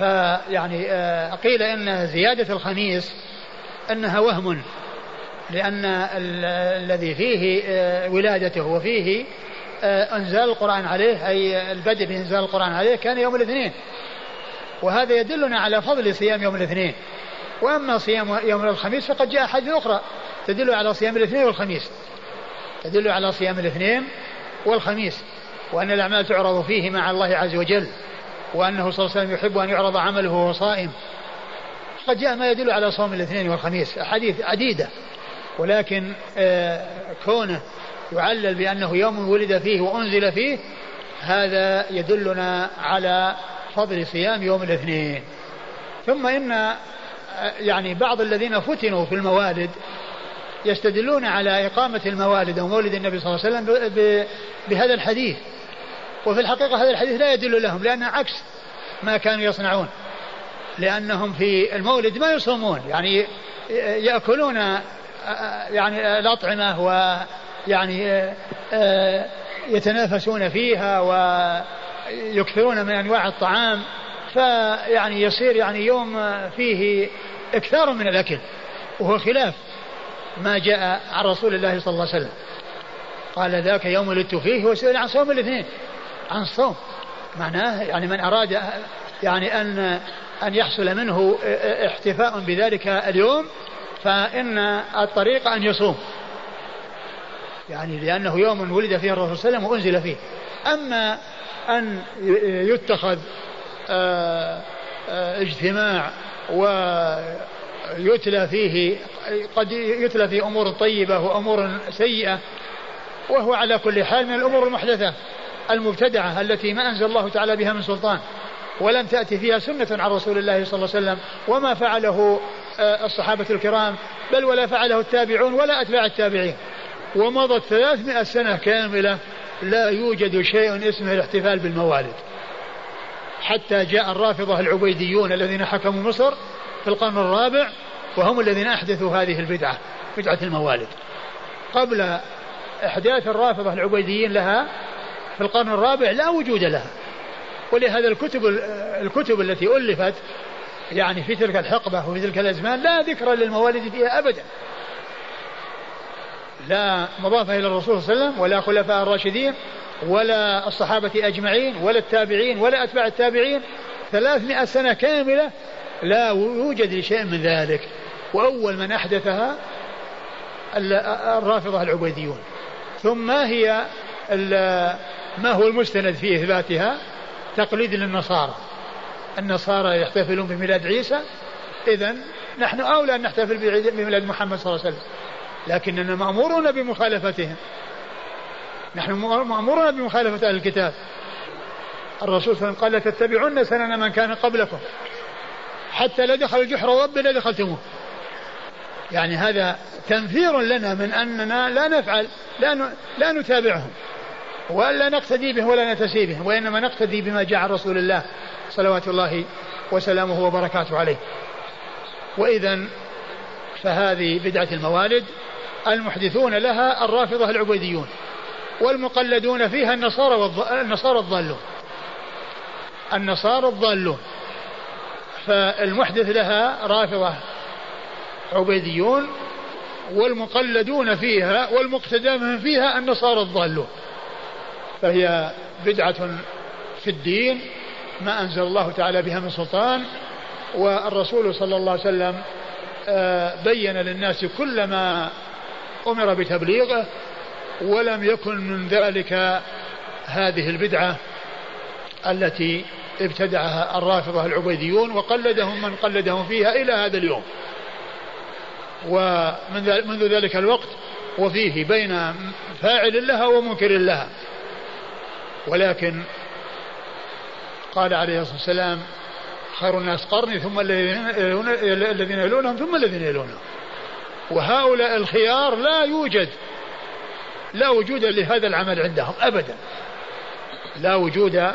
فيعني آه، قيل إن زيادة الخميس إنها وهم لأن الذي فيه آه، ولادته وفيه آه، أنزال القرآن عليه أي البدء بإنزال القرآن عليه كان يوم الاثنين. وهذا يدلنا على فضل صيام يوم الاثنين. وأما صيام يوم الخميس فقد جاء حديث أخرى تدل على صيام الاثنين والخميس. تدل على صيام الاثنين والخميس وأن الأعمال تعرض فيه مع الله عز وجل. وأنه صلى الله عليه وسلم يحب أن يعرض عمله وهو صائم. قد جاء ما يدل على صوم الاثنين والخميس. أحاديث عديدة. ولكن آه كونه يعلل بأنه يوم ولد فيه وأنزل فيه هذا يدلنا على فضل صيام يوم الاثنين. ثم إن آه، يعني بعض الذين فتنوا في الموالد يستدلون على إقامة الموالد أو مولد النبي صلى الله عليه وسلم بهذا الحديث. وفي الحقيقة هذا الحديث لا يدل لهم لأنه عكس ما كانوا يصنعون. لأنهم في المولد ما يصومون يعني يأكلون يعني الأطعمة ويعني يتنافسون فيها ويكثرون من أنواع الطعام. فيعني يصير يعني يوم فيه إكثار من الأكل وهو خلاف ما جاء عن رسول الله صلى الله عليه وسلم. قال ذاك يوم ولدت فيه وسئل عن صوم الاثنين. عن الصوم معناه يعني من أراد يعني أن أن يحصل منه احتفاء بذلك اليوم فإن الطريق أن يصوم. يعني لأنه يوم ولد فيه الرسول صلى الله عليه وسلم وأنزل فيه. أما أن يتخذ آه، آه، اجتماع ويتلى فيه قد يتلى فيه أمور طيبة وأمور سيئة وهو على كل حال من الأمور المحدثة. المبتدعة التي ما أنزل الله تعالى بها من سلطان ولم تأتي فيها سنة عن رسول الله صلى الله عليه وسلم وما فعله آه، الصحابة الكرام بل ولا فعله التابعون ولا أتباع التابعين. ومضت ثلاثمائة سنة كاملة لا يوجد شيء اسمه الاحتفال بالموالد. حتى جاء الرافضة العبيديون الذين حكموا مصر في القرن الرابع وهم الذين أحدثوا هذه البدعة بدعة الموالد. قبل إحداث الرافضة العبيديين لها في القرن الرابع لا وجود لها. ولهذا الكتب الكتب التي ألفت يعني في تلك الحقبة وفي تلك الأزمان لا ذكر للموالد فيها أبدا. لا مضافة إلى الرسول صلى الله عليه وسلم ولا خلفاء الراشدين ولا الصحابة أجمعين ولا التابعين ولا أتباع التابعين. ثلاثمائة سنة كاملة لا يوجد لشيء من ذلك. وأول من أحدثها الرافضة العبيديون. ثم ما هي ما هو المستند في إثباتها؟ تقليد للنصارى. النصارى يحتفلون بميلاد عيسى. إذا نحن أولى أن نحتفل بميلاد محمد صلى الله عليه وسلم. لكننا مأمورون بمخالفتهم. نحن مأمورون بمخالفة أهل الكتاب. الرسول صلى الله عليه وسلم قال تتبعون سنن من كان قبلكم. حتى لا دخل الجحر رب دخلتموه. يعني هذا تنفير لنا من أننا لا نفعل لا, لا نتابعهم. ولا نقتدي به ولا نتسي بهم وإنما نقتدي بما جاء عن رسول الله صلوات الله وسلامه وبركاته عليه. وإذا فهذه بدعة الموالد المحدثون لها الرافضة العبيديون والمقلدون فيها النصارى. النصارى الضالون. النصارى الضالون. فالمحدث لها رافضة عبيديون والمقلدون فيها والمقتدى فيها النصارى الضالون. فهي بدعة في الدين ما أنزل الله تعالى بها من سلطان والرسول صلى الله عليه وسلم آه، بين للناس كل ما أمر بتبليغه ولم يكن من ذلك هذه البدعة التي ابتدعها الرافضة العبيديون وقلدهم من قلدهم فيها إلى هذا اليوم. ومن منذ ذلك الوقت وفيه بين فاعل لها ومنكر لها. ولكن قال عليه الصلاة والسلام خير الناس قرني ثم الذين يلونهم ثم الذين يلونهم. وهؤلاء الخيار لا يوجد لا وجود لهذا العمل عندهم أبدا. لا وجود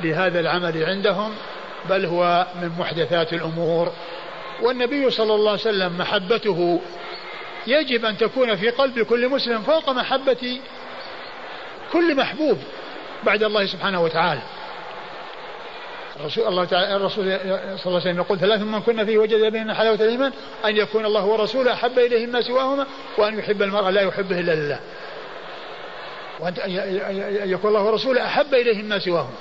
لهذا العمل عندهم بل هو من محدثات الأمور. والنبي صلى الله عليه وسلم محبته يجب أن تكون في قلب كل مسلم فوق محبة كل محبوب. بعد الله سبحانه وتعالى. الرسول الله تعالى الرسول صلى الله عليه وسلم يقول ثلاث من كنا فيه وجد بين حلاوة الإيمان أن يكون الله ورسوله أحب إليه ما سواهما وأن يحب المرء لا يحبه إلا لله. وأن يكون الله ورسوله أحب إليه ما سواهما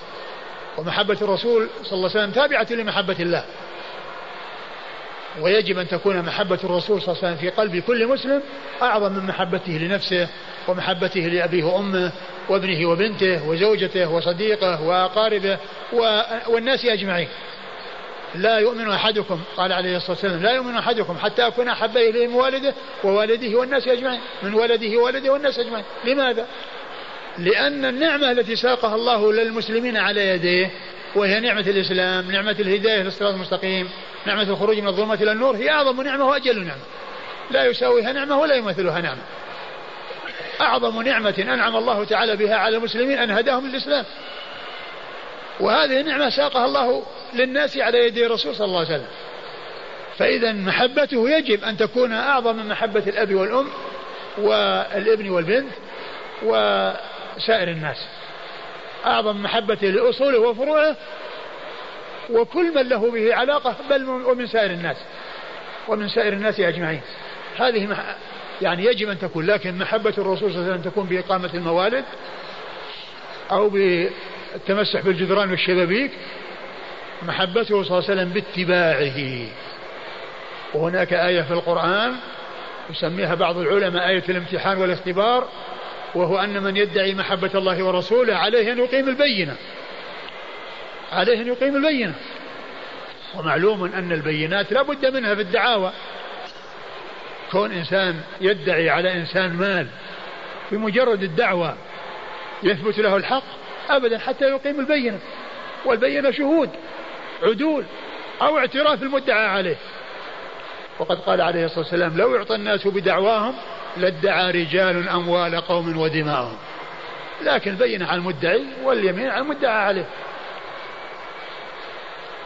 ومحبة الرسول صلى الله عليه وسلم تابعة لمحبة الله. ويجب أن تكون محبة الرسول صلى الله عليه وسلم في قلب كل مسلم أعظم من محبته لنفسه ومحبته لأبيه وأمه وابنه وبنته وزوجته وصديقه وأقاربه والناس أجمعين. لا يؤمن أحدكم قال عليه الصلاة والسلام لا يؤمن أحدكم حتى أكون أحب إليه من والده ووالده والناس أجمعين. من ولده ووالده والناس أجمعين. لماذا؟ لأن النعمة التي ساقها الله للمسلمين على يديه وهي نعمة الإسلام نعمة الهداية للصراط المستقيم. نعمة الخروج من الظلمة إلى النور هي أعظم نعمة وأجل نعمة. لا يساويها نعمة ولا يمثلها نعمة. أعظم نعمة أنعم الله تعالى بها على المسلمين أن هداهم للإسلام. وهذه النعمة ساقها الله للناس على يدي الرسول صلى الله عليه وسلم. فإذا محبته يجب أن تكون أعظم من محبة الأب والأم والابن والبنت وسائر الناس. أعظم محبته لأصوله وفروعه وكل من له به علاقة بل ومن سائر الناس. ومن سائر الناس أجمعين. هذه يعني يجب أن تكون لكن محبة الرسول صلى الله عليه وسلم تكون بإقامة الموالد أو بالتمسح بالجدران والشبابيك محبته صلى الله عليه وسلم باتباعه. وهناك آية في القرآن يسميها بعض العلماء آية الامتحان والاختبار وهو أن من يدعي محبة الله ورسوله عليه أن يقيم البينة. عليه أن يقيم البينة. ومعلوم أن البينات لا بد منها في الدعاوى. كون إنسان يدعي على إنسان مال بمجرد الدعوة يثبت له الحق أبدا حتى يقيم البينة. والبينة شهود عدول أو اعتراف المدعى عليه. وقد قال عليه الصلاة والسلام لو يعطى الناس بدعواهم لادعى رجال أموال قوم ودماءهم لكن بين على المدعي واليمين على المدعى عليه.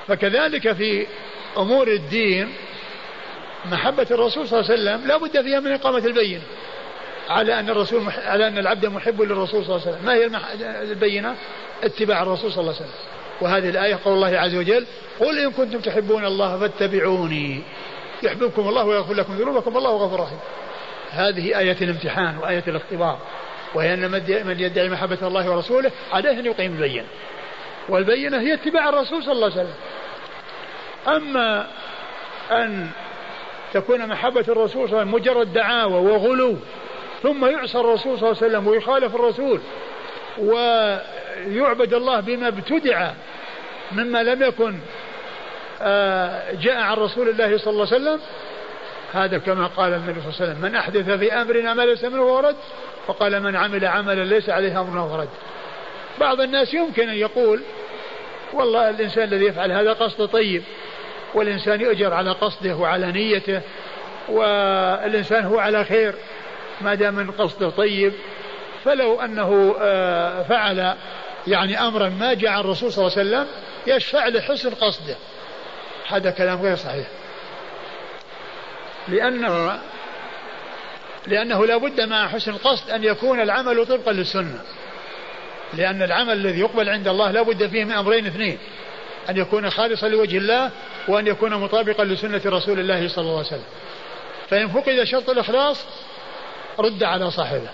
فكذلك في أمور الدين محبة الرسول صلى الله عليه وسلم لا بد فيها من إقامة البينة على أن الرسول مح... على أن العبد محب للرسول صلى الله عليه وسلم. ما هي المح... البينة؟ اتباع الرسول صلى الله عليه وسلم. وهذه الآية قول الله عز وجل قل إن كنتم تحبون الله فاتبعوني يحببكم الله ويغفر لكم ذنوبكم والله غفور رحيم. هذه آية الامتحان وآية الاختبار وهي أن من يدعي محبة الله ورسوله عليه أن يقيم البينة. والبينة هي اتباع الرسول صلى الله عليه وسلم. أما أن تكون محبة الرسول صلى الله عليه وسلم مجرد دعاوى وغلو ثم يعصى الرسول صلى الله عليه وسلم ويخالف الرسول ويعبد الله بما ابتدع مما لم يكن آه، جاء عن رسول الله صلى الله عليه وسلم هذا كما قال النبي صلى الله عليه وسلم من أحدث في أمرنا ما ليس منه ورد وقال من عمل عملا ليس عليه أمرنا ورد بعض الناس يمكن أن يقول والله الإنسان الذي يفعل هذا قصد طيب والإنسان يؤجر على قصده وعلى نيته والإنسان هو على خير ما دام من قصده طيب. فلو أنه آه، فعل يعني أمرا ما جاء عن الرسول صلى الله عليه وسلم يشفع لحسن قصده. هذا كلام غير صحيح. لأنه لأنه لا بد مع حسن القصد أن يكون العمل طبقا للسنة. لأن العمل الذي يقبل عند الله لا بد فيه من أمرين اثنين. أن يكون خالصا لوجه الله وأن يكون مطابقا لسنة رسول الله صلى الله عليه وسلم. فإن فقد شرط الإخلاص رد على صاحبه.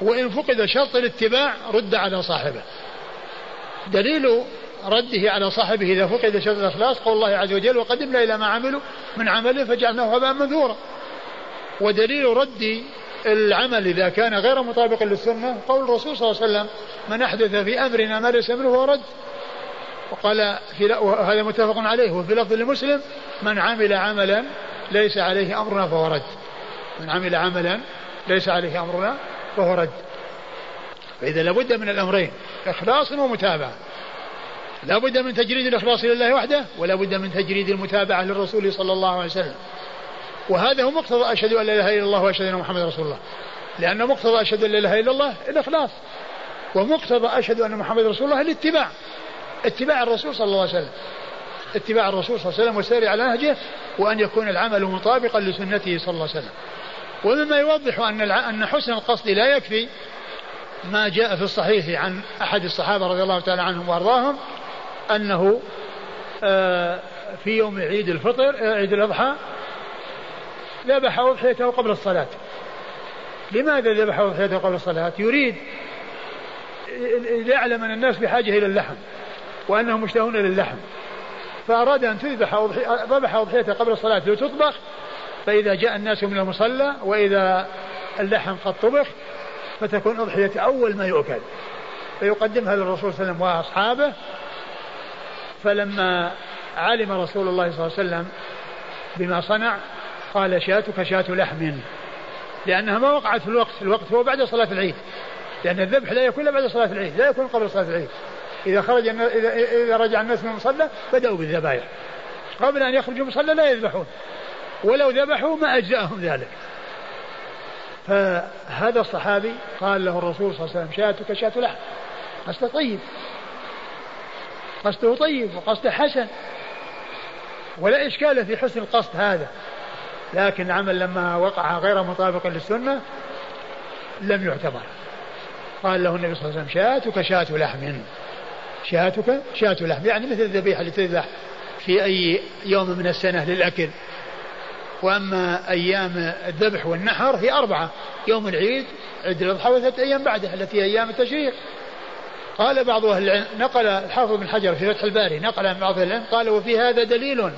وإن فقد شرط الاتباع رد على صاحبه. دليل رده على صاحبه إذا فقد شرط الإخلاص قول الله عز وجل وقدمنا إلى ما عملوا من عمل فجعلناه هباء منثورا. ودليل رد العمل إذا كان غير مطابق للسنة قول الرسول صلى الله عليه وسلم من أحدث في أمرنا ما ليس منه ورد وقال في هذا متفق عليه وفي لفظ لمسلم من عمل عملا ليس عليه أمرنا فهو رد. من عمل عملا ليس عليه أمرنا فهو رد. فإذا لابد من الأمرين إخلاص ومتابعة. لا بد من تجريد الإخلاص لله وحده ولا بد من تجريد المتابعة للرسول صلى الله عليه وسلم. وهذا هو مقتضى أشهد أن لا إله إلا الله وأشهد أن محمدا رسول الله. لأن مقتضى أشهد أن لا إله إلا الله الإخلاص ومقتضى أشهد أن محمد رسول الله الاتباع اتباع الرسول صلى الله عليه وسلم. اتباع الرسول صلى الله عليه وسلم والسير على نهجه وأن يكون العمل مطابقا لسنته صلى الله عليه وسلم. ومما يوضح أن أن حسن القصد لا يكفي ما جاء في الصحيح عن أحد الصحابة رضي الله تعالى عنهم وأرضاهم أنه آه، في يوم عيد الفطر آه، عيد الأضحى ذبح أضحيته قبل الصلاة. لماذا ذبح أضحيته قبل الصلاة؟ يريد ليعلم أن الناس بحاجة إلى اللحم وأنهم مشتهون للحم فأراد أن تذبح ذبح أضحيته قبل الصلاة لتطبخ فإذا جاء الناس من المصلى وإذا اللحم قد طبخ فتكون أضحية أول ما يؤكل. فيقدمها للرسول صلى الله عليه وسلم وأصحابه. فلما علم رسول الله صلى الله عليه وسلم بما صنع قال شاتك شاة لحم. لأنها ما وقعت في الوقت الوقت هو بعد صلاة العيد. لأن الذبح لا يكون بعد صلاة العيد لا يكون قبل صلاة العيد. إذا خرج إذا, إذا رجع الناس من المصلى بدأوا بالذبائح. قبل أن يخرجوا المصلى لا يذبحون. ولو ذبحوا ما أجزأهم ذلك. فهذا الصحابي قال له الرسول صلى الله عليه وسلم شاتك شاة لحم. قصده طيب. قصده طيب وقصده حسن. ولا إشكال في حسن القصد هذا. لكن العمل لما وقع غير مطابق للسنة لم يعتبر. قال له النبي صلى الله عليه وسلم شاتك شاة لحم. شاتك شاة لحم. يعني مثل الذبيحة اللي تذبح في أي يوم من السنة للأكل. وأما أيام الذبح والنحر هي أربعة يوم العيد عيد الأضحى وثلاثة أيام بعده التي هي أيام التشريق. قال بعض أهل العلم نقل الحافظ بن حجر في فتح الباري نقل عن بعض أهل العلم قال وفي هذا دليل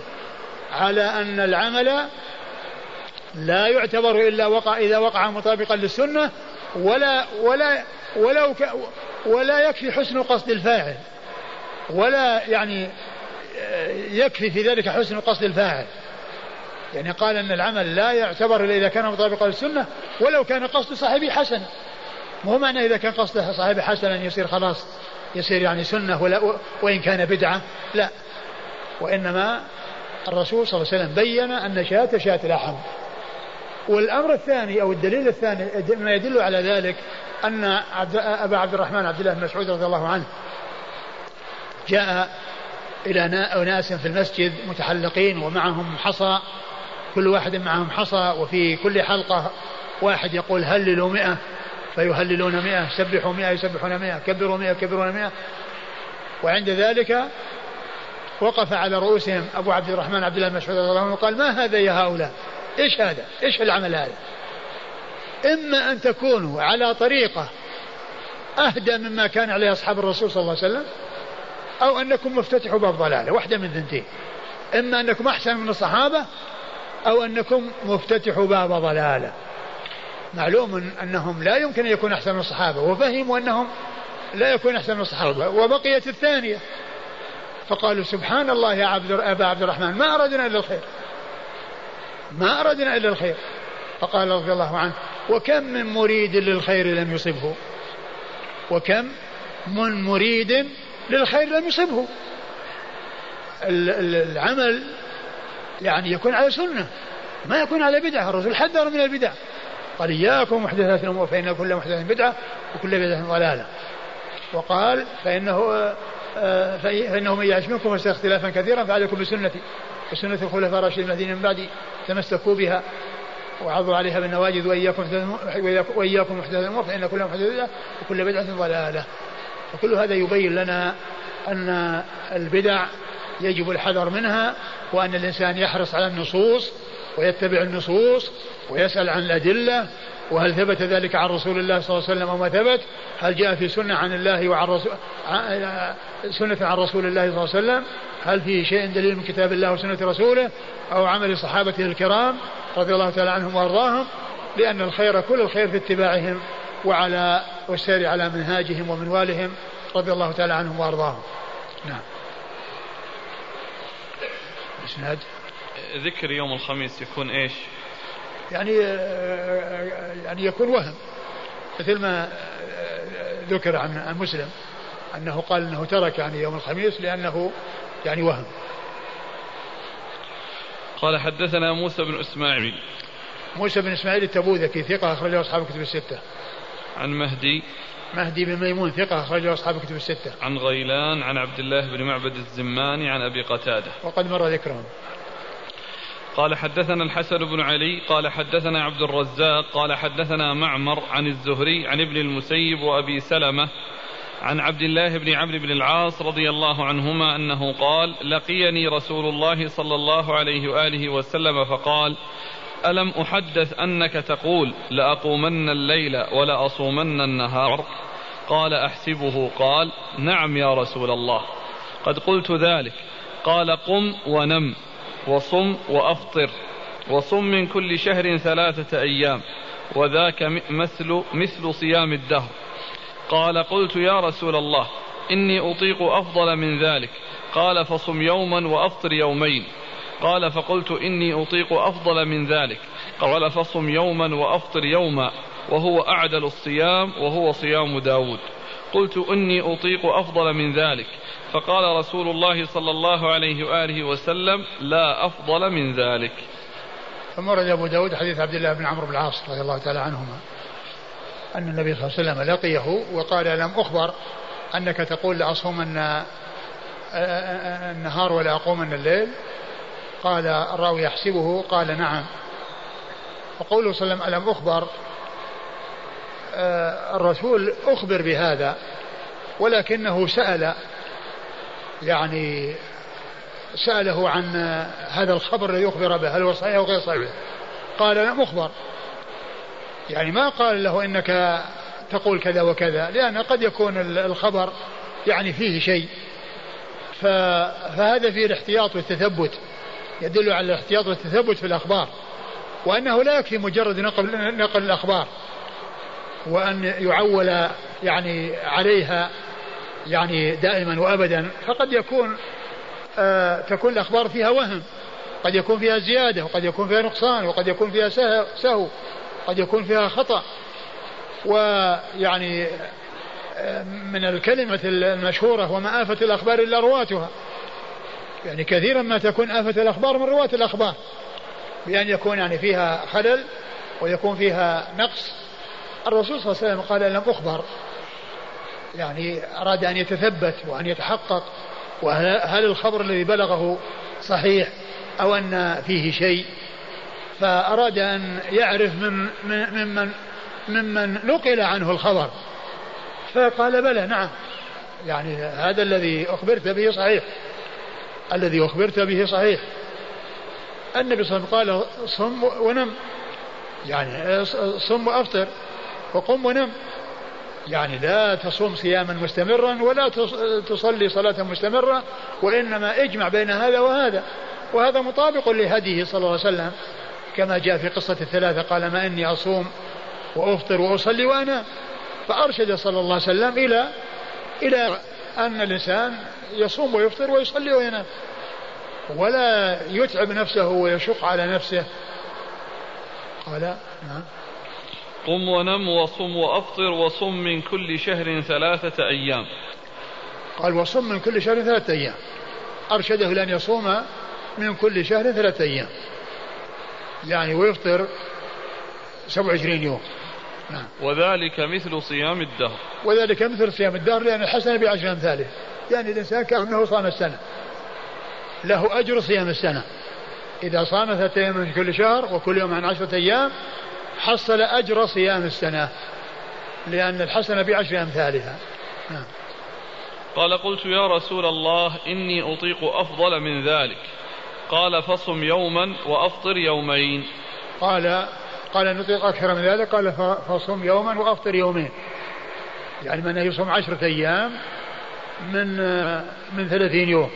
على أن العمل لا يعتبر إلا وقع إذا وقع مطابقا للسنة ولا ولا ولو ك ولا يكفي حسن قصد الفاعل. ولا يعني يكفي في ذلك حسن قصد الفاعل. يعني قال أن العمل لا يعتبر إلا إذا كان مطابقا للسنة ولو كان قصد صاحبه حسن. مو معنى إذا كان قصد صاحبه حسنا يصير خلاص يصير يعني سنة ولا وإن كان بدعة لا. وإنما الرسول صلى الله عليه وسلم بين أن شاة شاة لحم. والأمر الثاني أو الدليل الثاني ما يدل على ذلك أن عبد أبا عبد الرحمن عبد الله بن مسعود رضي الله عنه جاء إلى أناس في المسجد متحلقين ومعهم حصى كل واحد معهم حصى وفي كل حلقة واحد يقول هللوا مئة فيهللون مئة سبحوا مئة يسبحون مئة كبروا مئة يكبرون مئة. وعند ذلك وقف على رؤوسهم أبو عبد الرحمن عبد الله المسعود رضي الله عنه وقال ما هذا يا هؤلاء؟ إيش هذا؟ إيش العمل هذا؟ إما أن تكونوا على طريقة أهدى مما كان عليه أصحاب الرسول صلى الله عليه وسلم أو أنكم مفتتحوا باب ضلالة واحدة من ثنتين إما أنكم أحسن من الصحابة أو أنكم مفتتحوا باب ضلالة. معلوم أنهم لا يمكن أن يكون أحسن من الصحابة وفهموا أنهم لا يكون أحسن من الصحابة وبقيت الثانية. فقالوا سبحان الله يا عبد أبا عبد الرحمن ما أردنا إلا الخير. ما أردنا إلا الخير. فقال رضي الله عنه وكم من مريد للخير لم يصبه؟ وكم من مريد للخير لم يصبه؟ العمل يعني يكون على سنة ما يكون على بدعة. الرسول حذر من البدع. قال إياكم محدثات الأمور فإن كل محدثة بدعة وكل بدعة ضلالة. وقال فإنه آه، فإنه من يعش منكم اختلافا كثيرا فعليكم بسنتي وسنة الخلفاء الراشدين الذين من بعدي تمسكوا بها وعضوا عليها بالنواجذ وإياكم وإياكم محدثات الأمور فإن كل محدثة وكل بدعة ضلالة. وكل هذا يبين لنا أن البدع يجب الحذر منها وأن الإنسان يحرص على النصوص ويتبع النصوص ويسأل عن الأدلة. وهل ثبت ذلك عن رسول الله صلى الله عليه وسلم أو ما ثبت؟ هل جاء في سنة عن الله وعن رسول سنة عن رسول الله صلى الله عليه وسلم؟ هل في شيء دليل من كتاب الله وسنة رسوله أو عمل صحابته الكرام رضي الله تعالى عنهم وأرضاهم؟ لأن الخير كل الخير في اتباعهم وعلى والسير على منهاجهم ومنوالهم رضي الله تعالى عنهم وأرضاهم. نعم. إسناد؟ ذكر يوم الخميس يكون إيش؟ يعني يعني يكون وهم. مثل ما ذكر عن عن مسلم أنه قال إنه ترك يعني يوم الخميس لأنه يعني وهم. قال حدثنا موسى بن إسماعيل موسى بن إسماعيل التبوذكي ثقة أخرجه أصحاب الكتب الستة. عن مهدي مهدي بن ميمون ثقة أخرجه أصحاب الكتب الستة. عن غيلان عن عبد الله بن معبد الزماني عن أبي قتادة. وقد مر ذكرهم. قال حدثنا الحسن بن علي قال حدثنا عبد الرزاق قال حدثنا معمر عن الزهري عن ابن المسيب وأبي سلمة عن عبد الله بن عمرو بن العاص رضي الله عنهما أنه قال لقيني رسول الله صلى الله عليه وآله وسلم فقال ألم أحدث أنك تقول لأقومن الليل ولأصومن النهار؟ قال أحسبه. قال نعم يا رسول الله. قد قلت ذلك. قال قم ونم وصم وأفطر وصم من كل شهر ثلاثة أيام وذاك مثل مثل صيام الدهر. قال قلت يا رسول الله إني أطيق أفضل من ذلك. قال فصم يوما وأفطر يومين. قال فقلت إني أطيق أفضل من ذلك. قال فصم يوما وأفطر يوما وهو أعدل الصيام وهو صيام داود. قلت إني أطيق أفضل من ذلك. فقال رسول الله صلى الله عليه وآله وسلم لا أفضل من ذلك. ثم ورد أبو داود حديث عبد الله بن عمرو بن العاص رضي الله تعالى عنهما. أن النبي صلى الله عليه وسلم لقيه وقال لم أخبر أنك تقول لأصومن النهار ولا أقومن الليل؟ قال الراوي يحسبه قال نعم. وقوله صلى الله عليه وسلم ألم أخبر؟ الرسول أخبر بهذا ولكنه سأل يعني سأله عن هذا الخبر الذي أخبر به هل هو صحيح أو غير صحيح؟ قال لم أخبر. يعني ما قال له إنك تقول كذا وكذا لأن قد يكون الخبر يعني فيه شيء. فهذا فيه الاحتياط والتثبت يدل على الاحتياط والتثبت في الأخبار وأنه لا يكفي مجرد نقل نقل الأخبار وأن يعول يعني عليها يعني دائما وابدا. فقد يكون آه تكون الأخبار فيها وهم قد يكون فيها زيادة وقد يكون فيها نقصان وقد يكون فيها سهو. قد يكون فيها خطأ. ويعني من الكلمة المشهورة وما آفة الأخبار إلا رواتها. يعني كثيرا ما تكون آفة الأخبار من رواة الأخبار. بأن يكون يعني فيها خلل ويكون فيها نقص. الرسول صلى الله عليه وسلم قال لم أخبر. يعني أراد أن يتثبت وأن يتحقق. وهل الخبر الذي بلغه صحيح أو أن فيه شيء. فأراد أن يعرف من ممن ممن نقل عنه الخبر. فقال بلى نعم. يعني هذا الذي أخبرت به صحيح. الذي أخبرت به صحيح. النبي صلى الله عليه وسلم قال صم ونم. يعني صم وأفطر وقم ونم. يعني لا تصوم صياما مستمرا ولا تصلي صلاة مستمرة وإنما اجمع بين هذا وهذا. وهذا مطابق لهديه صلى الله عليه وسلم. كما جاء في قصة الثلاثة قال ما إني أصوم وأفطر وأصلي وأنام. فأرشد صلى الله عليه وسلم إلى إلى أن الإنسان يصوم ويفطر ويصلي وينام. ولا يتعب نفسه ويشق على نفسه. قال نعم. قم ونم وصم وأفطر وصم من كل شهر ثلاثة أيام. قال وصم من كل شهر ثلاثة أيام. أرشده لأن يصوم من كل شهر ثلاثة أيام. يعني ويفطر 27 يوم. نعم. وذلك مثل صيام الدهر. وذلك مثل صيام الدهر لأن الحسنة بعشر أمثاله يعني الإنسان كأنه صام السنة. له أجر صيام السنة. إذا صام ثلاثة أيام من كل شهر وكل يوم عن عشرة أيام حصل أجر صيام السنة. لأن الحسنة بعشر أمثالها نعم. قال قلت يا رسول الله إني أطيق أفضل من ذلك. قال فصم يوما وأفطر يومين. قال قال نطيق أكثر من ذلك قال فصم يوما وأفطر يومين. يعني من يصوم عشرة أيام من من ثلاثين يوم.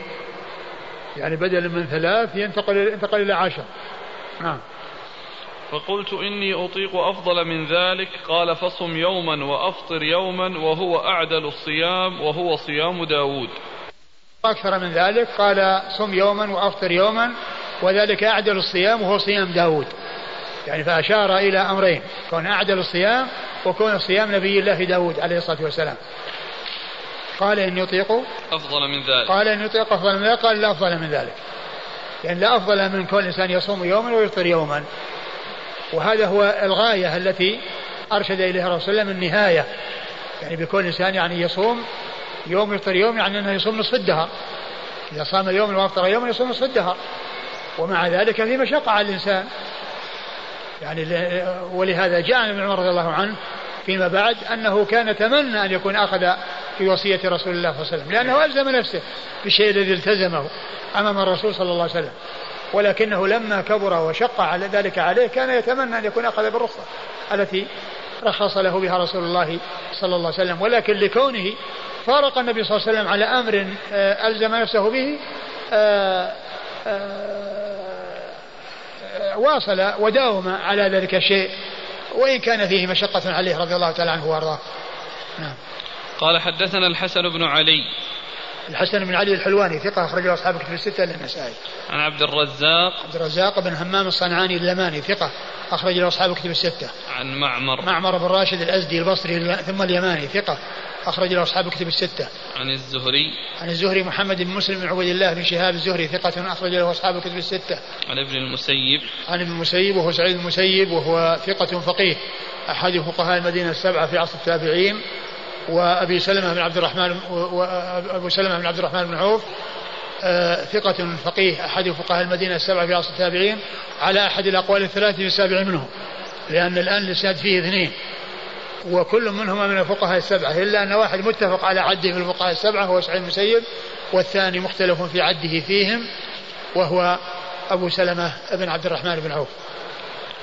يعني بدل من ثلاث ينتقل ينتقل إلى عشر. نعم. فقلت إني أطيق أفضل من ذلك. قال فصم يوما وأفطر يوما وهو أعدل الصيام وهو صيام داود. أكثر من ذلك قال صم يوما وأفطر يوما وذلك أعدل الصيام وهو صيام داود. يعني فأشار إلى أمرين كون أعدل الصيام وكون صيام نبي الله داود عليه الصلاة والسلام. قال إن يطيق أفضل من ذلك. قال إن يطيق أفضل من ذلك قال لا أفضل من ذلك. يعني لا أفضل من كون الإنسان يصوم يوما ويفطر يوما. وهذا هو الغاية التي أرشد إليها الرسول صلى الله عليه وسلم النهاية. يعني بكون الإنسان يعني يصوم يوم يفطر يوم يعني أنه يصوم نصف الدهر. إذا صام يوم وأفطر يوم يصوم نصف الدهر. ومع ذلك في مشقة على الإنسان. يعني ولهذا جاء ابن عمر رضي الله عنه فيما بعد أنه كان تمنى أن يكون أخذ في وصية رسول الله صلى الله عليه وسلم. لأنه ألزم نفسه بالشيء الذي التزمه أمام الرسول صلى الله عليه وسلم. ولكنه لما كبر وشق على ذلك عليه كان يتمنى أن يكون أخذ بالرخصة التي رخص له بها رسول الله صلى الله عليه وسلم. ولكن لكونه فارق النبي صلى الله عليه وسلم على أمر آه، ألزم نفسه به آه، آه، واصل وداوم على ذلك الشيء. وإن كان فيه مشقة عليه رضي الله تعالى عنه وأرضاه. نعم. قال حدثنا الحسن بن علي. الحسن بن علي الحلواني ثقة أخرجه أصحاب كتب الستة للنسائي. عن عبد الرزاق. عبد الرزاق بن همام الصنعاني اليماني ثقة أخرج له أصحاب كتب الستة. عن معمر. معمر بن راشد الأزدي البصري ثم اليماني ثقة أخرج له أصحاب كتب الستة. عن الزهري. عن الزهري محمد بن مسلم بن عبيد الله بن شهاب الزهري ثقة أخرج له أصحاب كتب الستة. عن ابن المسيب. عن ابن المسيب وهو سعيد المسيب وهو ثقة فقيه. أحد فقهاء المدينة السبعة في عصر التابعين. وأبي سلمة بن عبد الرحمن وأبو سلمة بن عبد الرحمن بن عوف آه، ثقة فقيه. أحد فقهاء المدينة السبعة في عصر التابعين. على أحد الأقوال الثلاثة في السابع منهم لأن الآن الإسناد فيه اثنين. وكل منهما من الفقهاء السبعة إلا أن واحد متفق على عده في الفقهاء السبعة هو سعيد المسيب والثاني مختلف في عده فيهم وهو أبو سلمة بن عبد الرحمن بن عوف.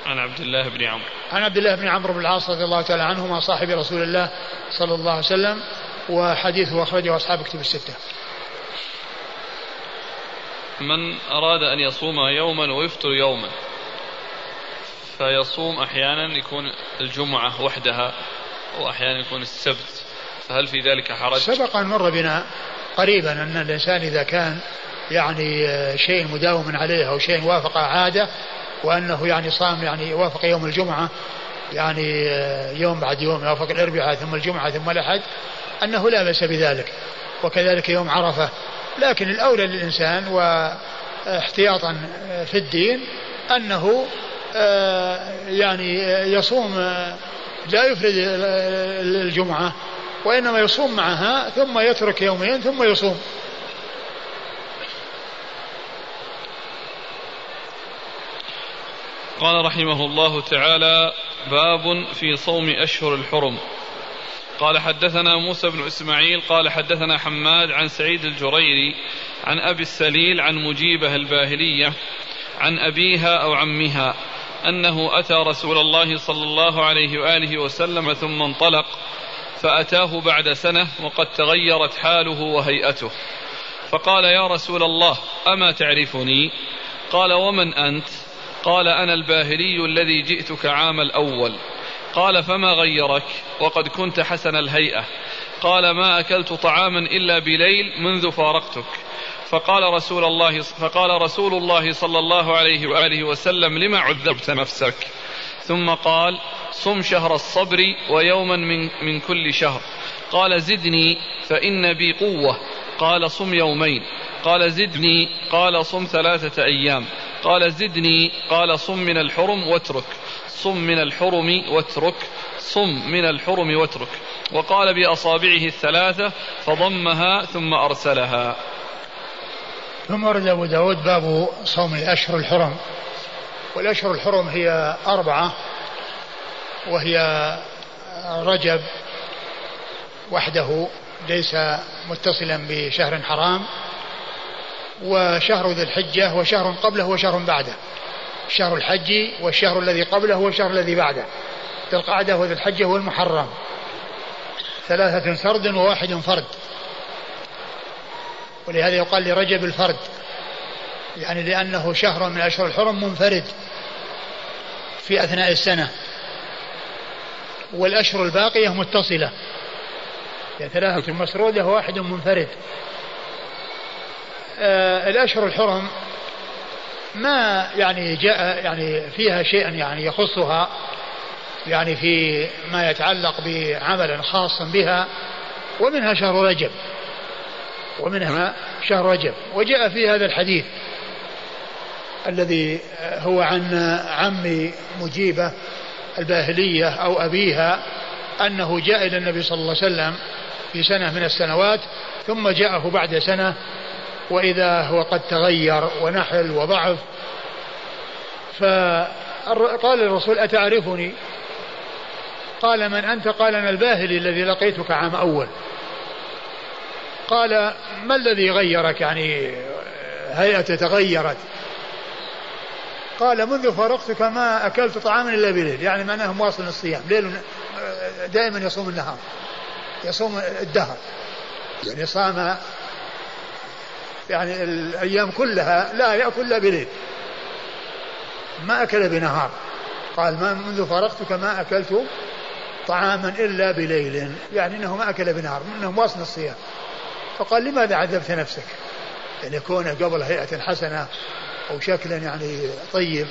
عن عبد الله بن عمرو. عن عبد الله بن عمرو بن العاص رضي الله تعالى عنهما صاحب رسول الله صلى الله عليه وسلم وحديثه أخرجه أصحاب كتب الستة. من أراد أن يصوم يوما ويفطر يوما. فيصوم أحيانا يكون الجمعة وحدها وأحيانا يكون السبت. فهل في ذلك حرج؟ سبق أن مر بنا قريبا أن الإنسان إذا كان يعني شيء مداوم عليه أو شيء وافق عادة وأنه يعني صام يعني يوافق يوم الجمعة يعني آه، يوم بعد يوم يوافق الأربعاء ثم الجمعة ثم الأحد أنه لا بأس بذلك. وكذلك يوم عرفة. لكن الأولى للإنسان واحتياطا في الدين أنه آه، يعني يصوم آه، لا يفرد الجمعة وإنما يصوم معها ثم يترك يومين ثم يصوم. قال رحمه الله تعالى باب في صوم أشهر الحرم. قال حدثنا موسى بن إسماعيل قال حدثنا حماد عن سعيد الجريري عن أبي السليل عن مجيبة الباهلية عن أبيها أو عمها. أنه أتى رسول الله صلى الله عليه وآله وسلم ثم انطلق فأتاه بعد سنة وقد تغيرت حاله وهيئته. فقال يا رسول الله أما تعرفني؟ قال ومن أنت؟ قال أنا الباهلي الذي جئتك عام الأول. قال فما غيرك؟ وقد كنت حسن الهيئة. قال ما أكلت طعاما إلا بليل منذ فارقتك. فقال رسول الله فقال رسول الله صلى الله عليه وآله وسلم لما عذبت نفسك؟ ثم قال صم شهر الصبر ويوما من, من كل شهر. قال زدني فإن بي قوة. قال صم يومين. قال زدني. قال صم ثلاثة أيام. قال زدني. قال صم من الحرم واترك. صم من الحرم واترك. صم من الحرم واترك. وقال بأصابعه الثلاثة فضمها ثم أرسلها. ثم ورد أبو داود باب صوم الأشهر الحرم. والأشهر الحرم هي أربعة وهي رجب وحده ليس متصلا بشهر حرام وشهر ذي الحجة وشهر قبله وشهر بعده. شهر الحج والشهر الذي قبله والشهر الذي بعده. ذي القعدة وذي الحجة والمحرم ثلاثة سرد وواحد فرد. ولهذا يقال لرجب الفرد. يعني لأنه شهر من أشهر الحرم منفرد في أثناء السنة. والأشهر الباقية متصلة. يعني ثلاثة مسرودة وواحد منفرد. آه الأشهر الحرم ما يعني جاء يعني فيها شيء يعني يخصها يعني في ما يتعلق بعمل خاص بها ومنها شهر رجب. ومنها شهر رجب. وجاء في هذا الحديث الذي هو عن عم مجيبة الباهلية أو أبيها أنه جاء إلى النبي صلى الله عليه وسلم في سنة من السنوات ثم جاءه بعد سنة وإذا هو قد تغير ونحل وضعف. فقال الرسول أتعرفني؟ قال من أنت؟ قال أنا الباهلي الذي لقيتك عام أول. قال ما الذي غيرك؟ يعني هيئته تغيرت. قال منذ فارقتك ما أكلت طعاما إلا بليل. يعني معناه مواصل الصيام. ليل دائما يصوم النهار. يصوم الدهر. يعني صام يعني الأيام كلها لا يأكل إلا بليل. ما أكل بنهار. قال ما منذ فارقتك ما أكلت طعاما إلا بليل. يعني أنه ما أكل بنهار. أنه مواصل الصيام. فقال لماذا عذبت نفسك؟ يعني كونه قبل هيئة حسنة أو شكلا يعني طيب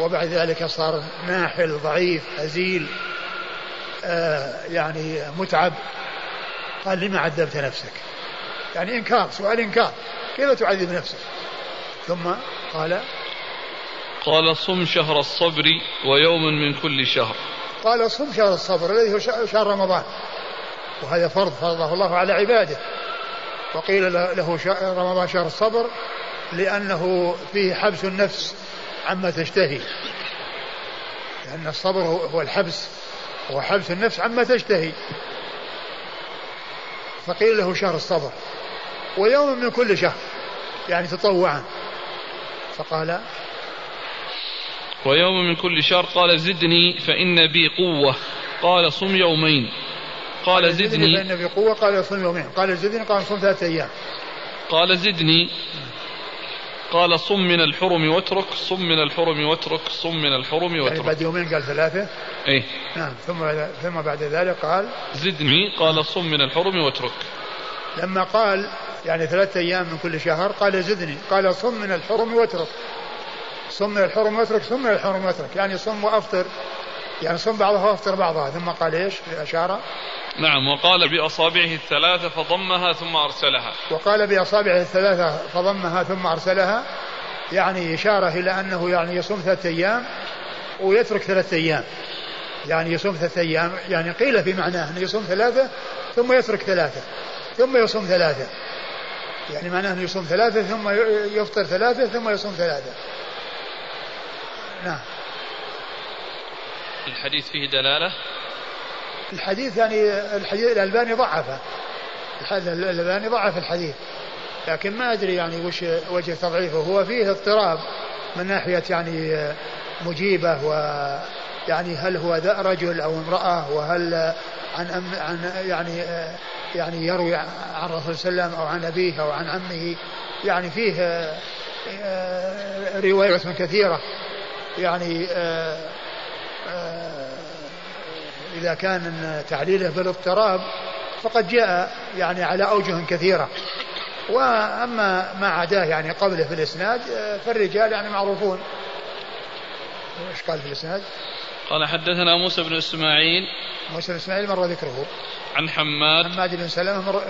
وبعد ذلك صار ناحل ضعيف هزيل آه يعني متعب. قال لما عذبت نفسك؟ يعني إنكار سؤال إنكار. كيف تعذب نفسك؟ ثم قال قال صم شهر الصبر ويوم من كل شهر. قال صم شهر الصبر الذي هو شهر رمضان. وهذا فرض فرضه الله على عباده. وقيل له رمضان شهر الصبر لأنه فيه حبس النفس عما تشتهي. لأن الصبر هو الحبس. هو حبس النفس عما تشتهي. فقيل له شهر الصبر. ويوم من كل شهر. يعني تطوعا. فقال ويوم من كل شهر قال زدني فإن بي قوة. قال صم يومين. قال زدني. فإن بي قوة قال صم يومين. قال زدني قال صم ثلاثة أيام. قال زدني. قال صم من الحرم واترك صم من الحرم واترك صم من الحرم يعني واترك. يعني بعد يومين قال ثلاثة. إيه. نعم ثم ثم بعد ذلك قال زدني. قال صم من الحرم واترك. لما قال يعني ثلاثة أيام من كل شهر قال زدني. قال صم من الحرم واترك. صم من الحرم واترك صم من الحرم واترك. يعني صم وأفطر. يعني صم بعضها وافطر بعضها ثم قال إيش؟ أشار نعم وقال بأصابعه الثلاثة فضمها ثم أرسلها. وقال بأصابعه الثلاثة فضمها ثم أرسلها يعني إشارة إلى أنه يعني يصوم ثلاثة أيام ويترك ثلاثة أيام. يعني يصوم ثلاثة أيام يعني قيل في معناه أنه يصوم ثلاثة ثم يترك ثلاثة ثم يصوم ثلاثة. يعني معناه أنه يصوم ثلاثة ثم يفطر ثلاثة ثم يصوم ثلاثة. نعم. الحديث فيه دلالة؟ الحديث يعني الحديث الألباني ضعفه. الألباني ضعف الحديث. لكن ما أدري يعني وش وجه تضعيفه. هو فيه اضطراب من ناحية يعني مجيبة و يعني هل هو ذا رجل أو امرأة وهل عن أم عن يعني يعني يروي عن الرسول صلى الله عليه وسلم أو عن أبيه أو عن عمه. يعني فيه رواية كثيرة. يعني إذا كان تعليله بالاضطراب فقد جاء يعني على أوجه كثيرة. وأما ما عداه يعني قبله في الإسناد فالرجال يعني معروفون. إيش قال في الإسناد؟ قال حدثنا موسى بن إسماعيل. موسى بن إسماعيل مر ذكره. عن حماد. حماد بن سلمة مر...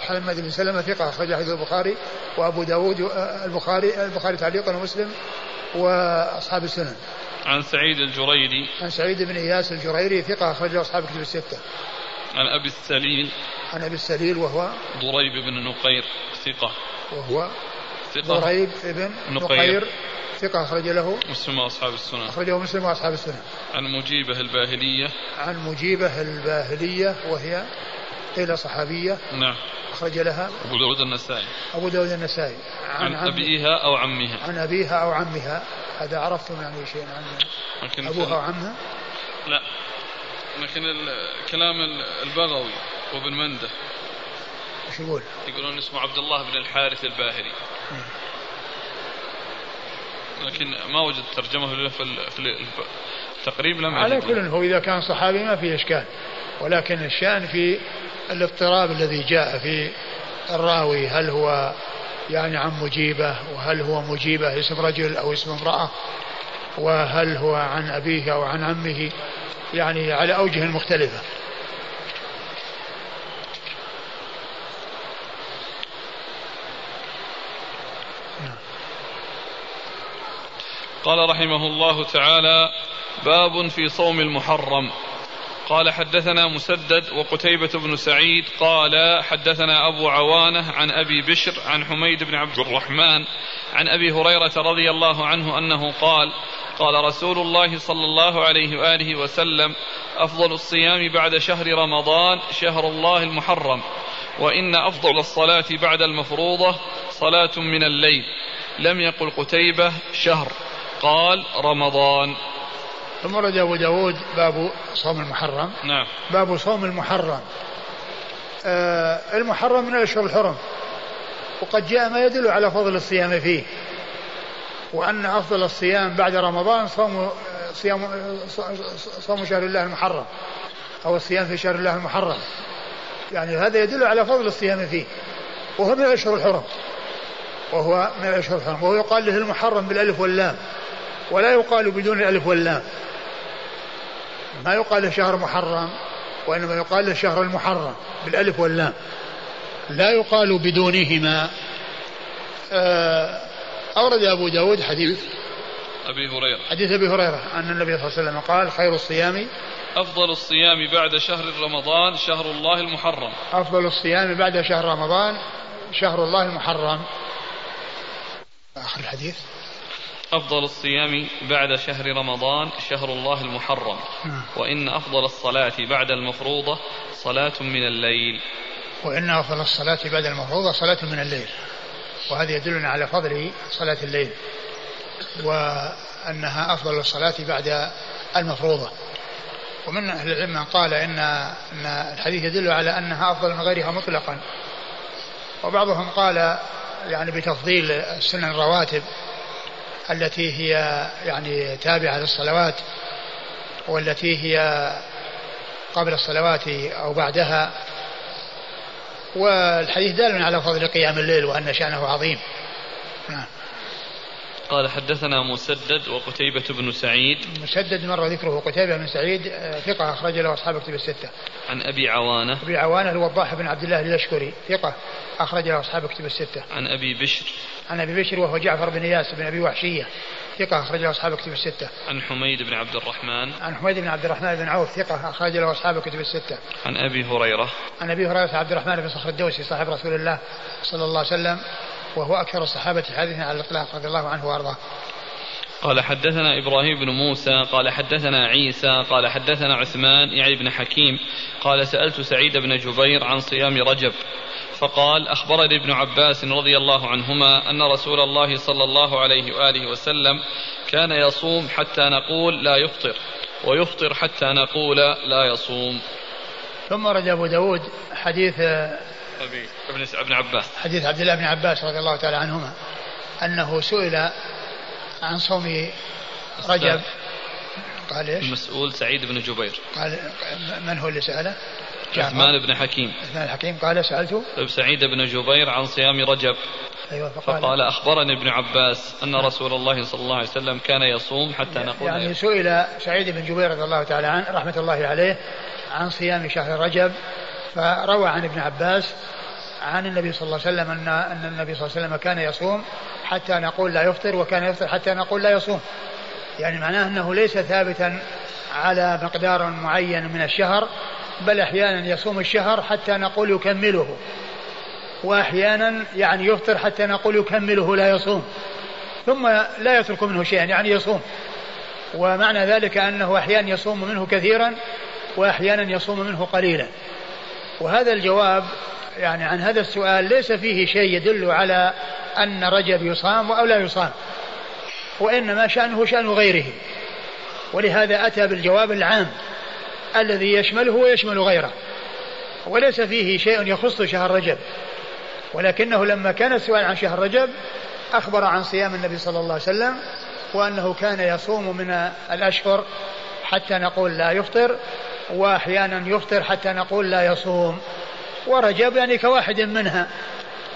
حماد بن سلمة ثقة أخرج حديث البخاري وأبو داود البخاري البخاري تعليقا ومسلم وأصحاب السنن. عن سعيد الجريري. عن سعيد بن إياس الجريري ثقة أخرجه أصحاب كتب الستة. عن أبي السليل. عن أبي السليل وهو ضريب بن نقير ثقة. وهو ثقة. ضريب بن نقير. ثقة أخرج له مسلم وأصحاب السنن. أخرجه مسلم وأصحاب السنن. عن مجيبة الباهلية. عن مجيبة الباهلية وهي قيل صحابية. نعم. أخرج لها. أبو داود النسائي. أبو داود النسائي. عن, عن أبيها أو عمها. عن أبيها أو عمها. هذا عرفتم يعني شيء عن أبوها وعمها لا. لكن الكلام البغوي وابن منده. إيش يقول؟ يقولون اسمه عبد الله بن الحارث الباهلي. لكن ما وجد ترجمة له في التقريب لم على كل هو إذا كان صحابي ما في إشكال. ولكن الشأن في الاضطراب الذي جاء في الراوي هل هو يعني عن مجيبة وهل هو مجيبة اسم رجل أو اسم امرأة وهل هو عن أبيه أو عن عمه يعني على أوجه مختلفة. قال رحمه الله تعالى باب في صوم المحرم. قال حدثنا مسدد وقتيبة بن سعيد قال حدثنا أبو عوانة عن أبي بشر عن حميد بن عبد الرحمن عن أبي هريرة رضي الله عنه أنه قال قال رسول الله صلى الله عليه وآله وسلم أفضل الصيام بعد شهر رمضان شهر الله المحرم وإن أفضل الصلاة بعد المفروضة صلاة من الليل. لم يقل قتيبة شهر قال رمضان. ثم ورد أبو داود باب صوم المحرم. نعم. باب صوم المحرم. آه المحرم من الأشهر الحرم. وقد جاء ما يدل على فضل الصيام فيه. وأن أفضل الصيام بعد رمضان صوم صيام صوم شهر الله المحرم. أو الصيام في شهر الله المحرم. يعني هذا يدل على فضل الصيام فيه. وهو من الأشهر الحرم. وهو من الأشهر الحرم. وهو يقال له المحرم بالألف واللام. ولا يقال بدون الألف واللام. ما يقال له شهر محرم وإنما يقال له شهر المحرم بالألف واللام. لا يقال بدونهما. آه، أورد أبو داود حديث. أبي هريرة. حديث أبي هريرة أن النبي صلى الله عليه وسلم قال خير الصيام أفضل الصيام بعد شهر رمضان شهر الله المحرم. أفضل الصيام بعد شهر رمضان شهر الله المحرم. آخر الحديث. أفضل الصيام بعد شهر رمضان شهر الله المحرم. نعم. وإن أفضل الصلاة بعد المفروضة صلاة من الليل. وإن أفضل الصلاة بعد المفروضة صلاة من الليل. وهذا يدلنا على فضل صلاة الليل. وأنها أفضل الصلاة بعد المفروضة. ومن أهل العلم من قال إن أن الحديث يدل على أنها أفضل من غيرها مطلقا. وبعضهم قال يعني بتفضيل السنن الرواتب التي هي يعني تابعة للصلوات والتي هي قبل الصلوات أو بعدها. والحديث دال على فضل قيام الليل وأن شأنه عظيم. نعم. قال حدثنا مسدد وقتيبة بن سعيد. مسدد مر ذكره قتيبة بن سعيد آه، ثقة أخرج له أصحاب كتب الستة. عن أبي عوانة. أبي عوانة الوضاح بن عبد الله اليشكري ثقة أخرج له أصحاب كتب الستة. عن أبي بشر. عن أبي بشر وهو جعفر بن إياس بن أبي وحشية ثقة أخرج له أصحاب كتب الستة. عن حميد بن عبد الرحمن. عن حميد بن عبد الرحمن بن عوف ثقة أخرج له أصحاب كتب الستة. عن أبي هريرة. عن أبي هريرة عبد الرحمن بن صخر الدوسي صاحب رسول الله صلى الله عليه وسلم. وهو أكثر الصحابة حديثا على الإطلاق رضي الله عنه وأرضاه. قال حدثنا إبراهيم بن موسى قال حدثنا عيسى قال حدثنا عثمان يعني بن حكيم قال سألت سعيد بن جبير عن صيام رجب فقال أخبرني ابن عباس رضي الله عنهما أن رسول الله صلى الله عليه وآله وسلم كان يصوم حتى نقول لا يفطر ويفطر حتى نقول لا يصوم. ثم رد أبو داود حديث أبي ابن ابن عباس. حديث عبد الله بن عباس رضي الله تعالى عنهما أنه سئل عن صوم رجب. قال إيش؟ المسؤول سعيد بن جبير. قال من هو اللي سأله؟ عثمان بن حكيم. عثمان الحكيم قال سألته سعيد بن جبير عن صيام رجب. أيوة فقال, فقال أخبرني ابن عباس أن رسول الله صلى الله عليه وسلم كان يصوم حتى نقول يعني سئل سعيد بن جبير رضي الله تعالى عنه رحمة الله عليه عن صيام شهر رجب. فروى عن ابن عباس عن النبي صلى الله عليه وسلم أن أن النبي صلى الله عليه وسلم كان يصوم حتى نقول لا يفطر وكان يفطر حتى نقول لا يصوم. يعني معناه أنه ليس ثابتا على مقدار معين من الشهر بل أحيانا يصوم الشهر حتى نقول يكمله. وأحيانا يعني يفطر حتى نقول يكمله لا يصوم. ثم لا يترك منه شيئا يعني يصوم. ومعنى ذلك أنه أحيانا يصوم منه كثيرا وأحيانا يصوم منه قليلا. وهذا الجواب يعني عن هذا السؤال ليس فيه شيء يدل على أن رجب يصام أو لا يصام وإنما شأنه شأن غيره. ولهذا أتى بالجواب العام الذي يشمله ويشمل غيره وليس فيه شيء يخص شهر رجب. ولكنه لما كان السؤال عن شهر رجب أخبر عن صيام النبي صلى الله عليه وسلم وأنه كان يصوم من الأشهر حتى نقول لا يفطر وأحيانا يفطر حتى نقول لا يصوم. ورجب يعني كواحد منها.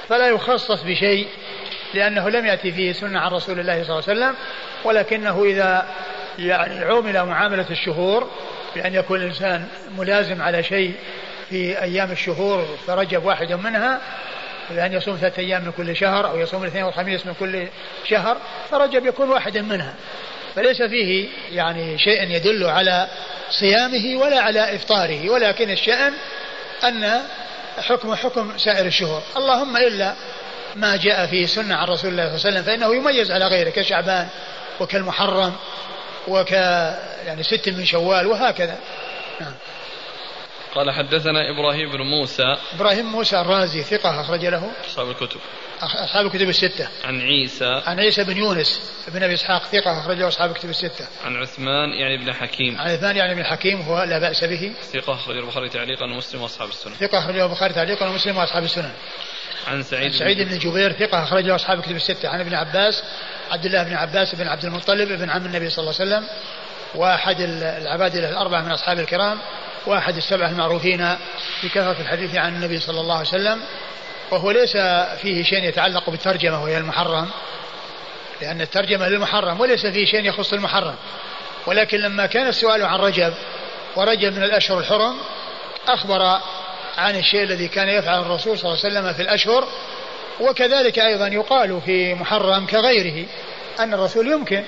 فلا يخصص بشيء لأنه لم يأتي فيه سنة عن رسول الله صلى الله عليه وسلم ولكنه إذا يعني عومل معاملة الشهور بأن يكون الإنسان ملازم على شيء في أيام الشهور فرجب واحد منها بأن يصوم ثلاثة أيام من كل شهر أو يصوم الاثنين والخميس من كل شهر فرجب يكون واحدا منها. فليس فيه يعني شيء يدل على صيامه ولا على إفطاره ولكن الشأن أن حكم حكم سائر الشهور. اللهم إلا ما جاء في سنة عن رسول الله صلى الله عليه وسلم فإنه يميز على غيره كشعبان وكالمحرم وك يعني ست من شوال وهكذا. نعم. قال حدثنا إبراهيم بن موسى. إبراهيم موسى الرازي ثقة أخرج له. أصحاب الكتب. أصحاب الكتب الستة. عن عيسى. عن عيسى بن يونس بن أبي إسحاق ثقة أخرج له أصحاب الكتب الستة. عن عثمان يعني بن حكيم. عن عثمان يعني بن حكيم هو لا بأس به. ثقة أخرج البخاري تعليقا ومسلم وأصحاب السنن. ثقة أخرج له البخاري تعليقا ومسلم وأصحاب السنن. عن سعيد, عن سعيد بن جبير. ثقة أخرج له أصحاب الكتب الستة. عن ابن عباس عبد الله بن عباس بن عبد المطلب بن عم النبي صلى الله عليه وسلم وأحد العبادلة الأربعة من أصحاب الكرام وأحد السبعة المعروفين بكثرة الحديث عن النبي صلى الله عليه وسلم وهو ليس فيه شيء يتعلق بالترجمة وهي المحرم لأن الترجمة للمحرم وليس فيه شيء يخص المحرم. ولكن لما كان السؤال عن رجب ورجب من الأشهر الحرم أخبر عن الشيء الذي كان يفعل الرسول صلى الله عليه وسلم في الأشهر وكذلك أيضا يقال في محرم كغيره أن الرسول يمكن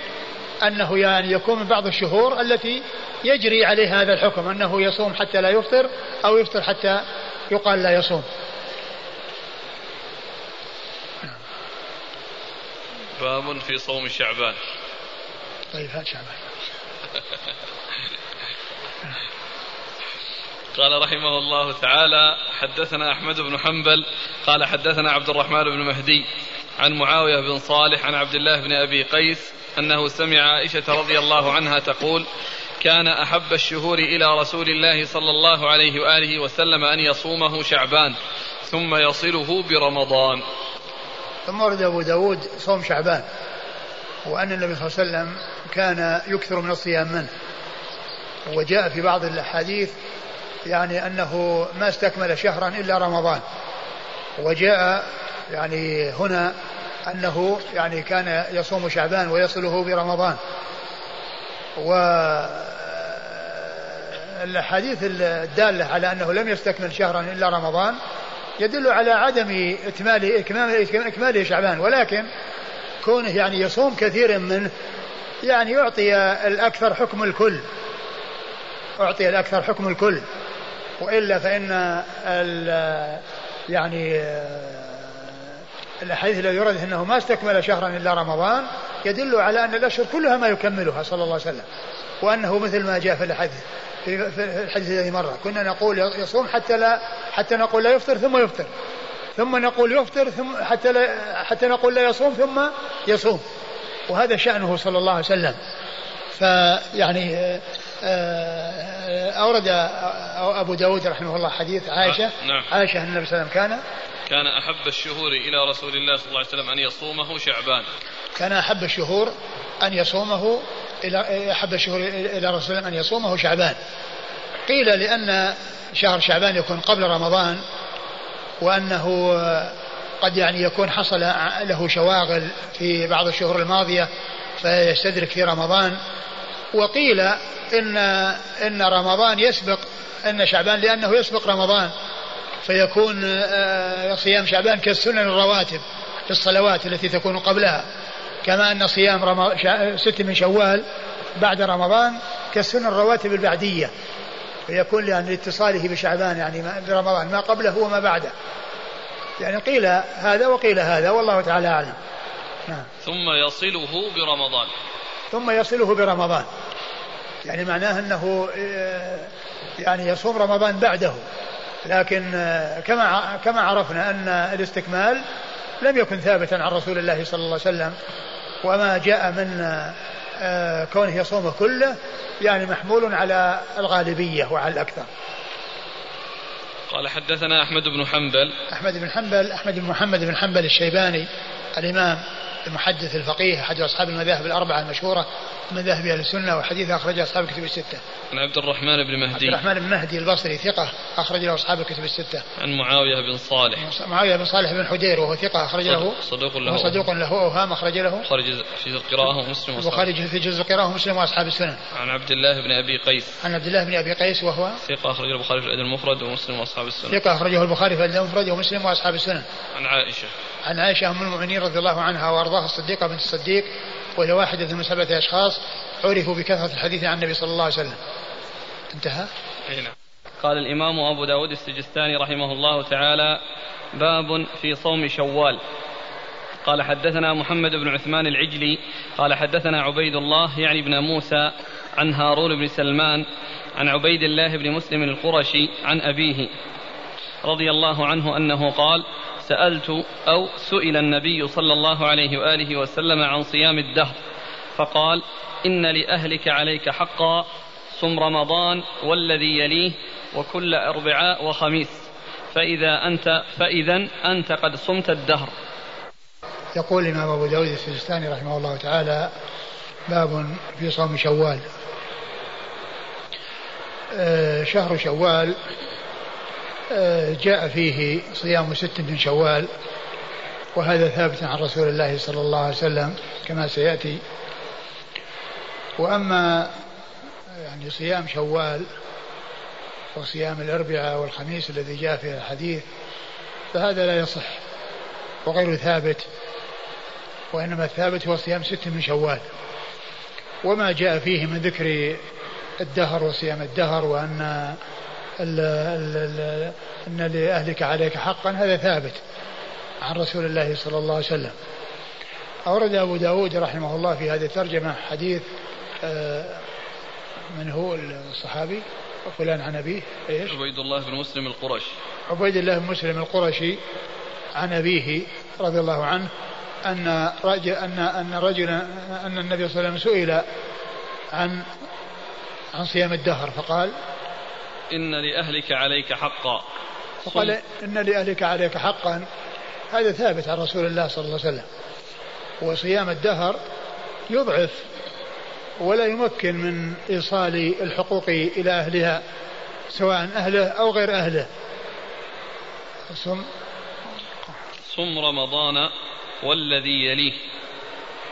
أنه يعني يكون من بعض الشهور التي يجري عليه هذا الحكم أنه يصوم حتى لا يفطر أو يفطر حتى يقال لا يصوم. باب في صوم شعبان. طيب هات شعبان. قال رحمه الله تعالى حدثنا أحمد بن حنبل قال حدثنا عبد الرحمن بن مهدي عن معاوية بن صالح عن عبد الله بن أبي قيس أنه سمع عائشة رضي الله عنها تقول كان أحب الشهور إلى رسول الله صلى الله عليه وآله وسلم أن يصومه شعبان ثم يصله برمضان. ثم ورد أبو داود صوم شعبان وأن النبي صلى الله عليه وسلم كان يكثر من الصيام منه. وجاء في بعض الأحاديث يعني أنه ما استكمل شهرا إلا رمضان. وجاء يعني هنا أنه يعني كان يصوم شعبان ويصله برمضان. و الأحاديث الدالة على أنه لم يستكمل شهرا إلا رمضان يدل على عدم إكمال إكماله, إكماله شعبان. ولكن كونه يعني يصوم كثير منه يعني يعطي الأكثر حكم الكل. أعطي الأكثر حكم الكل. وإلا فإن يعني الأحاديث الذي يرد أنه ما استكمل شهرا إلا رمضان يدل على أن الأشهر كلها ما يكملها صلى الله عليه وسلم. وأنه مثل ما جاء في الحديث في الحديث الذي مر. كنا نقول يصوم حتى لا حتى نقول لا يفطر ثم يفطر. ثم نقول يفطر ثم حتى لا حتى نقول لا يصوم ثم يصوم. وهذا شأنه صلى الله عليه وسلم. فيعني آه، آه، أورد أبو داود رحمه الله حديث عائشة. نعم. عائشة أن النبي صلى الله عليه وسلم كان كان أحب الشهور إلى رسول الله صلى الله عليه وسلم أن يصومه شعبان. كان أحب الشهور أن يصومه إلى أحب الشهور إلى رسول الله أن يصومه شعبان. قيل لأن شهر شعبان يكون قبل رمضان وأنه قد يعني يكون حصل له شواغل في بعض الشهور الماضية فيستدرك في رمضان. وقيل إن إن رمضان يسبق إن شعبان لأنه يسبق رمضان. فيكون آه، صيام شعبان كالسنن الرواتب في الصلوات التي تكون قبلها. كما أن صيام رم... ست من شوال بعد رمضان كالسنن الرواتب البعدية. فيكون يعني لاتصاله بشعبان يعني برمضان ما قبله وما بعده. يعني قيل هذا وقيل هذا والله تعالى أعلم. نعم. ثم يصله برمضان. ثم يصله برمضان. يعني معناه أنه آه، يعني يصوم رمضان بعده. لكن آه، كما كما عرفنا أن الاستكمال لم يكن ثابتا عن رسول الله صلى الله عليه وسلم. وما جاء من آه، كونه يصومه كله يعني محمول على الغالبية وعلى الأكثر. قال حدثنا أحمد بن حنبل. أحمد بن حنبل أحمد بن محمد بن حنبل الشيباني الإمام المحدث الفقيه أحد أصحاب المذاهب الأربعة المشهورة من ذهب أهل السنة وحديث أخرج أصحاب الكتب الستة. عن عبد الرحمن بن مهدي. عبد الرحمن بن مهدي البصري ثقة أخرج له أصحاب الكتب الستة. عن معاوية بن صالح. معاوية بن صالح بن حدير وهو ثقة أخرج له. صدوق له. صدوق له أوهام أخرج له. خرج في القراءة ومسلم وخارج في جزء القراءة ومسلم وأصحاب السنن. عن عبد الله بن أبي قيس. عن عبد الله بن أبي قيس وهو. ثقة أخرجه البخاري في الأدب المفرد ومسلم وأصحاب السنن. ثقة أخرجه البخاري في الأدب المفرد ومسلم وأصحاب السنن. عن عائشة. عن عائشة أم المؤمنين رضي الله عنها وأرضاها الصديقة بنت الصديق وهي واحدة من سبعة أشخاص عرفوا بكثرة الحديث عن النبي صلى الله عليه وسلم. انتهى؟ نعم. قال الإمام أبو داود السجستاني رحمه الله تعالى باب في صوم شوال. قال حدثنا محمد بن عثمان العجلي قال حدثنا عبيد الله يعني ابن موسى عن هارون بن سلمان عن عبيد الله بن مسلم القرشي عن أبيه رضي الله عنه أنه قال سألت أو سئل النبي صلى الله عليه وآله وسلم عن صيام الدهر فقال إن لأهلك عليك حقا صم رمضان والذي يليه وكل أربعاء وخميس فإذا أنت فإذا أنت قد صمت الدهر. يقول الإمام أبو داود السجستاني رحمه الله تعالى باب في صوم شوال. آه، شهر شوال جاء فيه صيام ست من شوال وهذا ثابت عن رسول الله صلى الله عليه وسلم كما سيأتي. وأما يعني صيام شوال وصيام الأربعاء والخميس الذي جاء في الحديث فهذا لا يصح وغير ثابت وإنما الثابت هو صيام ست من شوال. وما جاء فيه من ذكر الدهر وصيام الدهر وأن ال ال أن لأهلك عليك حقا هذا ثابت عن رسول الله صلى الله عليه وسلم. أورد أبو داود رحمه الله في هذه الترجمة حديث آه، من هو الصحابي؟ فلان عن أبيه إيش؟ عبيد الله بن مسلم القرشي عبيد الله بن مسلم القرشي عن أبيه رضي الله عنه أن رجل أن أن رجلا أن النبي صلى الله عليه وسلم سئل عن عن صيام الدهر فقال إن لأهلك عليك حقا. فقال إن لأهلك عليك حقا. هذا ثابت عن رسول الله صلى الله عليه وسلم. وصيام الدهر يضعف ولا يمكن من إيصال الحقوق إلى أهلها سواء أهله أو غير أهله. صم صم رمضان والذي يليه.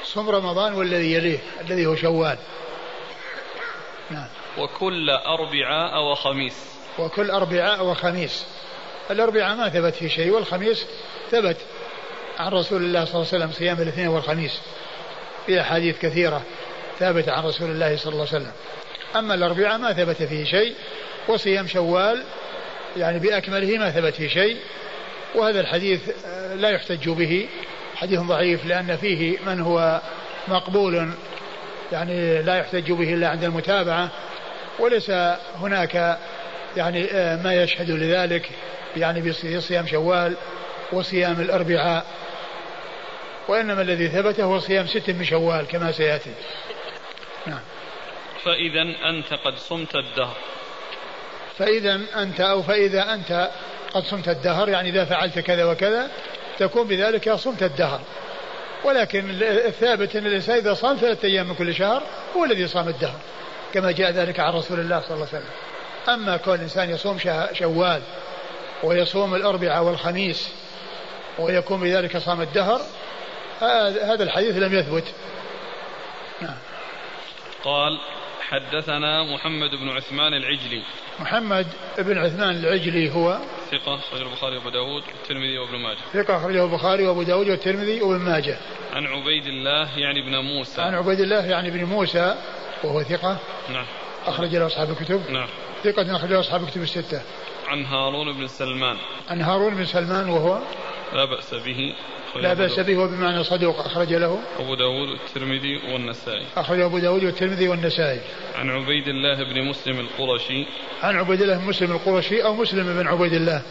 صم رمضان والذي يليه الذي هو شوال. نعم. وكل أربعاء وخميس. وكل أربعاء وخميس. الأربعاء ما ثبت في شيء والخميس ثبت عن رسول الله صلى الله عليه وسلم صيام الاثنين والخميس. في أحاديث كثيرة ثابتة عن رسول الله صلى الله عليه وسلم. أما الأربعاء ما ثبت فيه شيء وصيام شوال يعني بأكمله ما ثبت فيه شيء. وهذا الحديث آه، لا يحتج به. حديث ضعيف لأن فيه من هو مقبول يعني لا يحتج به إلا عند المتابعة. وليس هناك يعني آه، ما يشهد لذلك يعني بصيام شوال وصيام الأربعاء وإنما الذي ثبت هو صيام ست من شوال كما سيأتي. نعم. فإذا أنت قد صمت الدهر. فإذا أنت أو فإذا أنت قد صمت الدهر يعني إذا فعلت كذا وكذا تكون بذلك صمت الدهر. ولكن الثابت أن الإنسان إذا صام ثلاثة أيام من كل شهر هو الذي صام الدهر. كما جاء ذلك عن رسول الله صلى الله عليه وسلم. أما كون الإنسان يصوم شوال ويصوم الأربعاء والخميس ويكون بذلك صام الدهر هذا الحديث لم يثبت. نعم. قال حدثنا محمد بن عثمان العجلي. محمد بن عثمان العجلي هو ثقة أخرجه البخاري وأبو داود والترمذي وابن ماجه. ثقة أخرجه البخاري وأبو داود والترمذي وابن ماجه. عن عبيد الله يعني ابن موسى. عن عبيد الله يعني ابن موسى وهو ثقة. نعم. أخرج له أصحاب الكتب. نعم. ثقة أخرج له أصحاب الكتب الستة. عن هارون بن سلمان. عن هارون بن سلمان وهو لا بأس به. لا بأس به وبمعنى صدوق أخرج له. أبو داود والترمذي والنسائي. أخرج أبو داود والترمذي والنسائي. عن عبيد الله بن مسلم القرشي. عن عبيد الله بن مسلم القرشي أو مسلم بن عبيد الله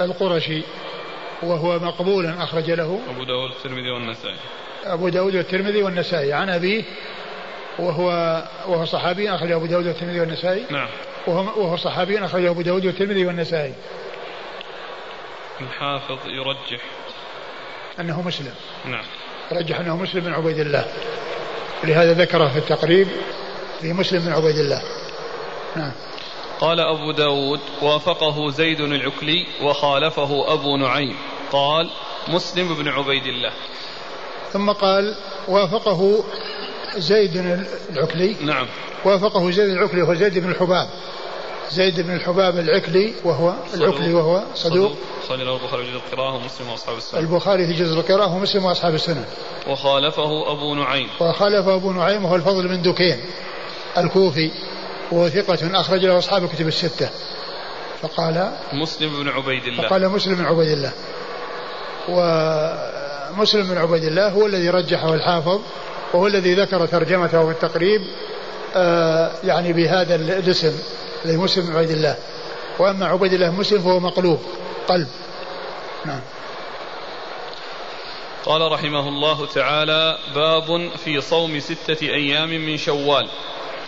القرشي وهو مقبول أخرج له. أبو داود والترمذي والنسائي. أبو داود والترمذي والنسائي. عن أبيه وهو وهو صحابي أخرج أبو داود والترمذي والنسائي. نعم. وهو, وهو صحابي أخرج أبو داود والترمذي والنسائي. الحافظ يرجح. أنه مسلم. نعم. رجح أنه مسلم بن عبيد الله. لهذا ذكره في التقريب في مسلم بن عبيد الله. نعم. قال أبو داود وافقه زيد العكلي وخالفه أبو نعيم. قال مسلم بن عبيد الله. ثم قال وافقه زيد العكلي. نعم. وافقه زيد العكلي وهو زيد بن الحباب. زيد بن الحباب العكلي وهو العكلي وهو صدوق. صلى له البخاري في جزء القراءة ومسلم وأصحاب السنة. البخاري في جزء القراءة ومسلم وأصحاب السنة. وخالفه أبو نعيم. وخالفه أبو نعيم وهو الفضل بن دكين الكوفي وهو ثقة أخرج له أصحاب الكتب الستة. فقال مسلم بن عبيد الله. فقال مسلم بن عبيد الله. مسلم بن عبيد الله هو الذي رجحه الحافظ وهو الذي ذكر ترجمته في التقريب آه، يعني بهذا الاسم. الذي مسلم بن عبيد الله. وأما عبيد الله مسلم فهو مقلوب قلب. نعم. قال رحمه الله تعالى باب في صوم ستة أيام من شوال.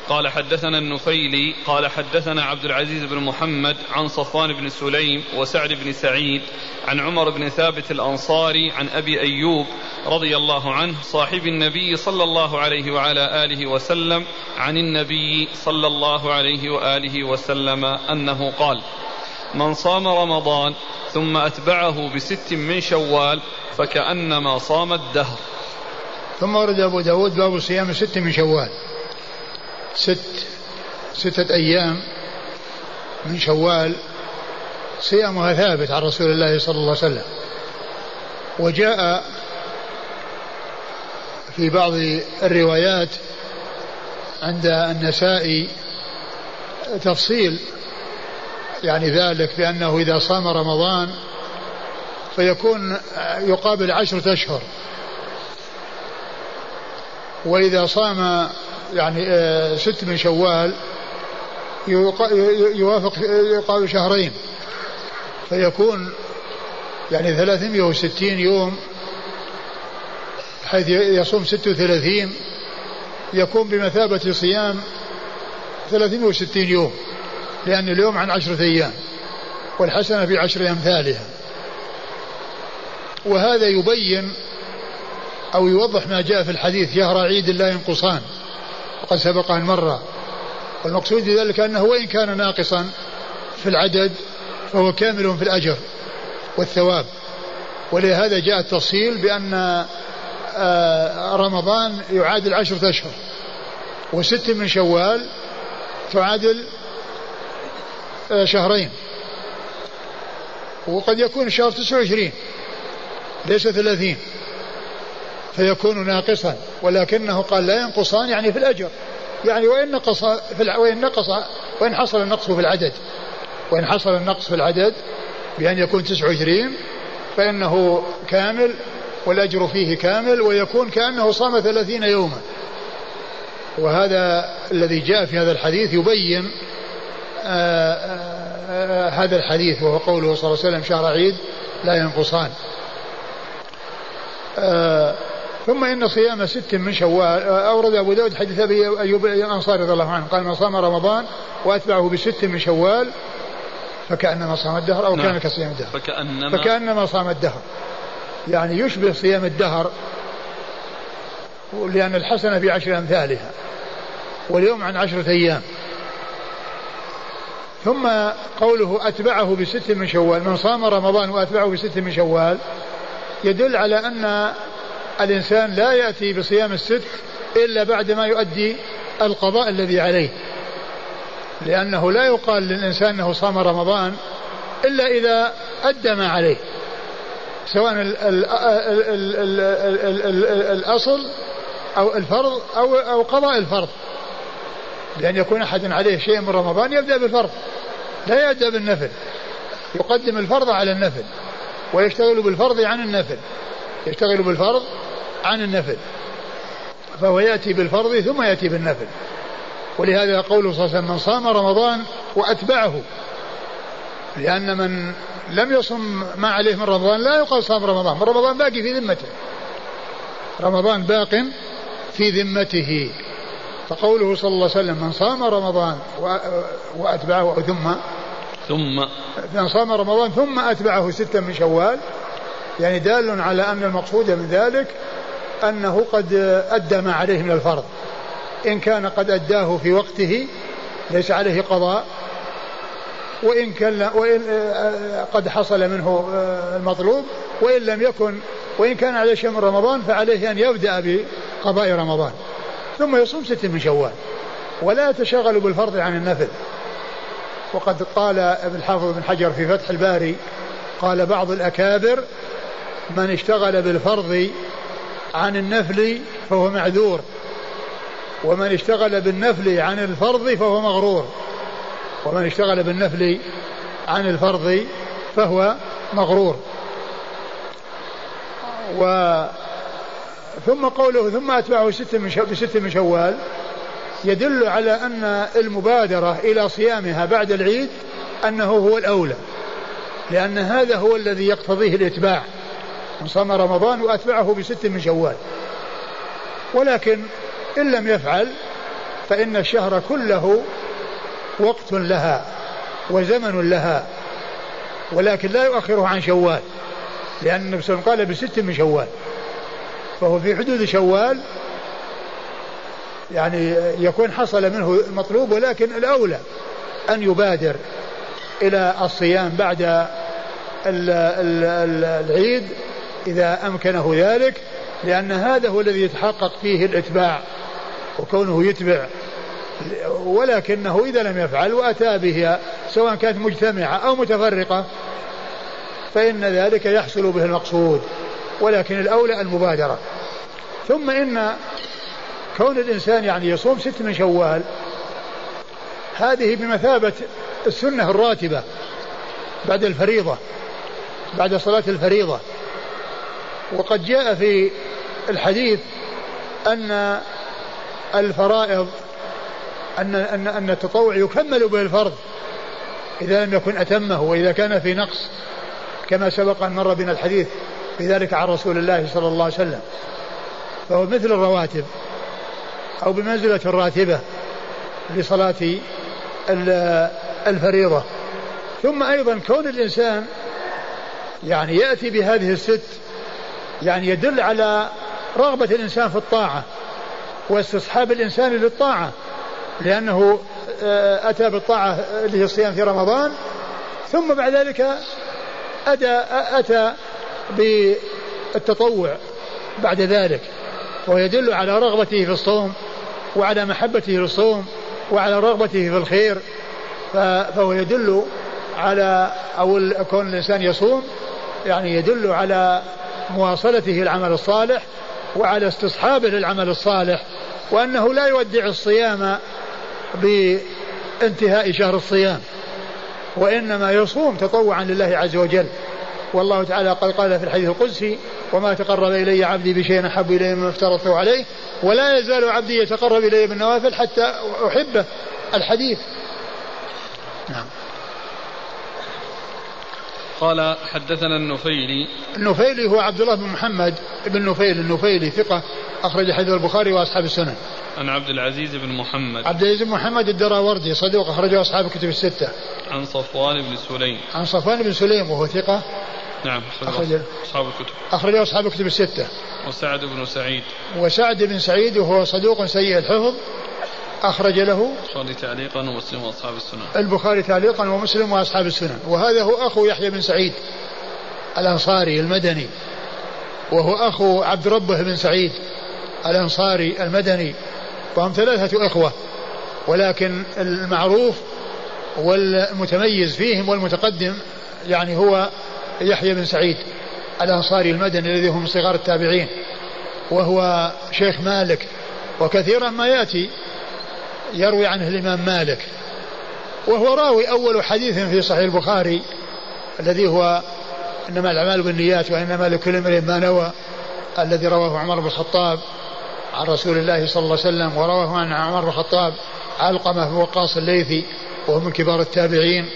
قال حدثنا النفيلي قال حدثنا عبد العزيز بن محمد عن صفوان بن سليم وسعد بن سعيد عن عمر بن ثابت الأنصاري عن أبي أيوب رضي الله عنه صاحب النبي صلى الله عليه وعلى آله وسلم عن النبي صلى الله عليه وآله وسلم أنه قال من صام رمضان ثم أتبعه بست من شوال فكأنما صام الدهر. ثم ورد أبو داود باب صيام ست من شوال. ست ستة أيام من شوال صيامها ثابت عن رسول الله صلى الله عليه وسلم. وجاء في بعض الروايات عند النسائي تفصيل يعني ذلك بأنه إذا صام رمضان فيكون يقابل عشرة أشهر. وإذا صام يعني آه، ست من شوال يوافق يقابل شهرين. فيكون يعني 360 يوم حيث يصوم 36 يكون بمثابة صيام 360 يوم لأن اليوم عن عشرة أيام والحسنة في عشر أمثالها. وهذا يبين أو يوضح ما جاء في الحديث شهر عيد لا ينقصان. وقد سبق أن مر والمقصود بذلك أنه وإن كان ناقصا في العدد فهو كامل في الأجر والثواب. ولهذا جاء التفصيل بأن آه، رمضان يعادل عشرة أشهر. وست من شوال تعادل آه، شهرين. وقد يكون الشهر 29 ليس 30 فيكون ناقصا ولكنه قال لا ينقصان يعني في الأجر. يعني وإن نقص في وإن نقص وإن حصل النقص في العدد. وإن حصل النقص في العدد بأن يكون 29 فإنه كامل والأجر فيه كامل ويكون كأنه صام ثلاثين يوما. وهذا الذي جاء في هذا الحديث يبين آآ آه، آآ آه، هذا الحديث وهو قوله صلى الله عليه وسلم شهر عيد لا ينقصان. آه، ثم إن صيام ست من شوال أورد أبو داود حديث أبي أيوب الأنصاري رضي الله عنه قال من صام رمضان وأتبعه بست من شوال فكأنما صام الدهر أو نعم. كان كصيام الدهر. فكانما فكأنما صام الدهر. يعني يشبه صيام الدهر لأن الحسنة بعشر أمثالها واليوم عن عشرة أيام. ثم قوله أتبعه بست من شوال. من صام رمضان وأتبعه بست من شوال يدل على أن الإنسان لا يأتي بصيام الست إلا بعد ما يؤدي القضاء الذي عليه. لأنه لا يقال للإنسان أنه صام رمضان إلا إذا أدى ما عليه. سواء ال ال ال ال الأصل أو الفرض أو أو قضاء الفرض. بأن يكون أحد عليه شيء من رمضان يبدأ بالفرض لا يبدأ بالنفل. يقدم الفرض على النفل ويشتغل بالفرض عن النفل. يشتغل بالفرض عن النفل فهو يأتي بالفرض ثم يأتي بالنفل. ولهذا قوله صلى الله عليه وسلم من صام رمضان وأتبعه. لأن من لم يصم ما عليه من رمضان لا يقال صام رمضان رمضان باقي في ذمته. رمضان باق في ذمته. فقوله صلى الله عليه وسلم من صام رمضان وأتبعه ثم ثم من صام رمضان ثم أتبعه ستا من شوال يعني دال على أن المقصود من ذلك أنه قد أدى ما عليه من الفرض. إن كان قد أداه في وقته ليس عليه قضاء وإن كان وإن آه، قد حصل منه آه، المطلوب وإن لم يكن وإن كان عليه شيء من رمضان فعليه أن يبدأ بقضاء رمضان. ثم يصوم ست من شوال. ولا يتشغل بالفرض عن النفل. وقد قال ابن الحافظ بن حجر في فتح الباري قال بعض الأكابر من اشتغل بالفرض عن النفل فهو معذور ومن اشتغل بالنفل عن الفرض فهو مغرور ومن اشتغل بالنفل عن الفرض فهو مغرور. و ثم قوله ثم أتبعه ست من بست من شوال يدل على أن المبادرة إلى صيامها بعد العيد أنه هو الأولى لأن هذا هو الذي يقتضيه الإتباع. صام رمضان وأتبعه بست من شوال. ولكن إن لم يفعل فإن الشهر كله وقت لها وزمن لها ولكن لا يؤخره عن شوال لأن النبي صلى الله عليه وسلم قال بست من شوال. فهو في حدود شوال يعني يكون حصل منه المطلوب ولكن الأولى أن يبادر إلى الصيام بعد العيد إذا أمكنه ذلك لأن هذا هو الذي يتحقق فيه الإتباع وكونه يتبع. ولكنه إذا لم يفعل وأتى بها سواء كانت مجتمعة أو متفرقة فإن ذلك يحصل به المقصود ولكن الأولى المبادرة. ثم إن كون الإنسان يعني يصوم ست من شوال هذه بمثابة السنة الراتبة بعد الفريضة بعد صلاة الفريضة. وقد جاء في الحديث أن الفرائض أن أن أن التطوع يكمل به الفرض إذا لم يكن أتمه وإذا كان في نقص كما سبق أن مر بنا الحديث بذلك عن رسول الله صلى الله عليه وسلم. فهو مثل الرواتب أو بمنزلة الراتبة لصلاة الفريضة. ثم أيضا كون الإنسان يعني يأتي بهذه الست يعني يدل على رغبة الإنسان في الطاعة واستصحاب الإنسان للطاعة لأنه آه، أتى بالطاعة اللي هي الصيام في رمضان ثم بعد ذلك أتى أتى بالتطوع بعد ذلك ويدل على رغبته في الصوم وعلى محبته للصوم وعلى رغبته في الخير فهو يدل على أو كون الإنسان يصوم يعني يدل على مواصلته العمل الصالح وعلى استصحابه للعمل الصالح وأنه لا يودع الصيام بانتهاء شهر الصيام وإنما يصوم تطوعا لله عز وجل. والله تعالى قد قال في الحديث القدسي وما تقرب إلي عبدي بشيء أحب إلي مما افترضته عليه ولا يزال عبدي يتقرب إلي بالنوافل حتى أحبه. الحديث. نعم. قال حدثنا النفيلي. النفيلي هو عبد الله بن محمد بن نفيل النفيلي ثقة أخرج حديث البخاري وأصحاب السنن. عن عبد العزيز بن محمد. عبد العزيز بن محمد الدراوردي صدوق أخرجه أصحاب الكتب الستة. عن صفوان بن سليم. عن صفوان بن سليم وهو ثقة. نعم أخرج أصحاب الكتب. أخرجه أصحاب الكتب الستة. وسعد بن سعيد. وسعد بن سعيد وهو صدوق سيء الحفظ. أخرج له البخاري تعليقا ومسلم وأصحاب السنن البخاري تعليقا ومسلم وأصحاب السنن وهذا هو أخو يحيى بن سعيد الأنصاري المدني. وهو أخو عبد ربه بن سعيد الأنصاري المدني. وهم ثلاثة إخوة. ولكن المعروف والمتميز فيهم والمتقدم يعني هو يحيى بن سعيد الأنصاري المدني الذي هو من صغار التابعين. وهو شيخ مالك. وكثيرا ما يأتي يروي عنه الإمام مالك. وهو راوي أول حديث في صحيح البخاري الذي هو إنما الأعمال بالنيات وإنما لكل امرئ ما نوى الذي رواه عمر بن الخطاب عن رسول الله صلى الله عليه وسلم ورواه عن عمر بن الخطاب علقمة بن وقاص الليثي وهو من كبار التابعين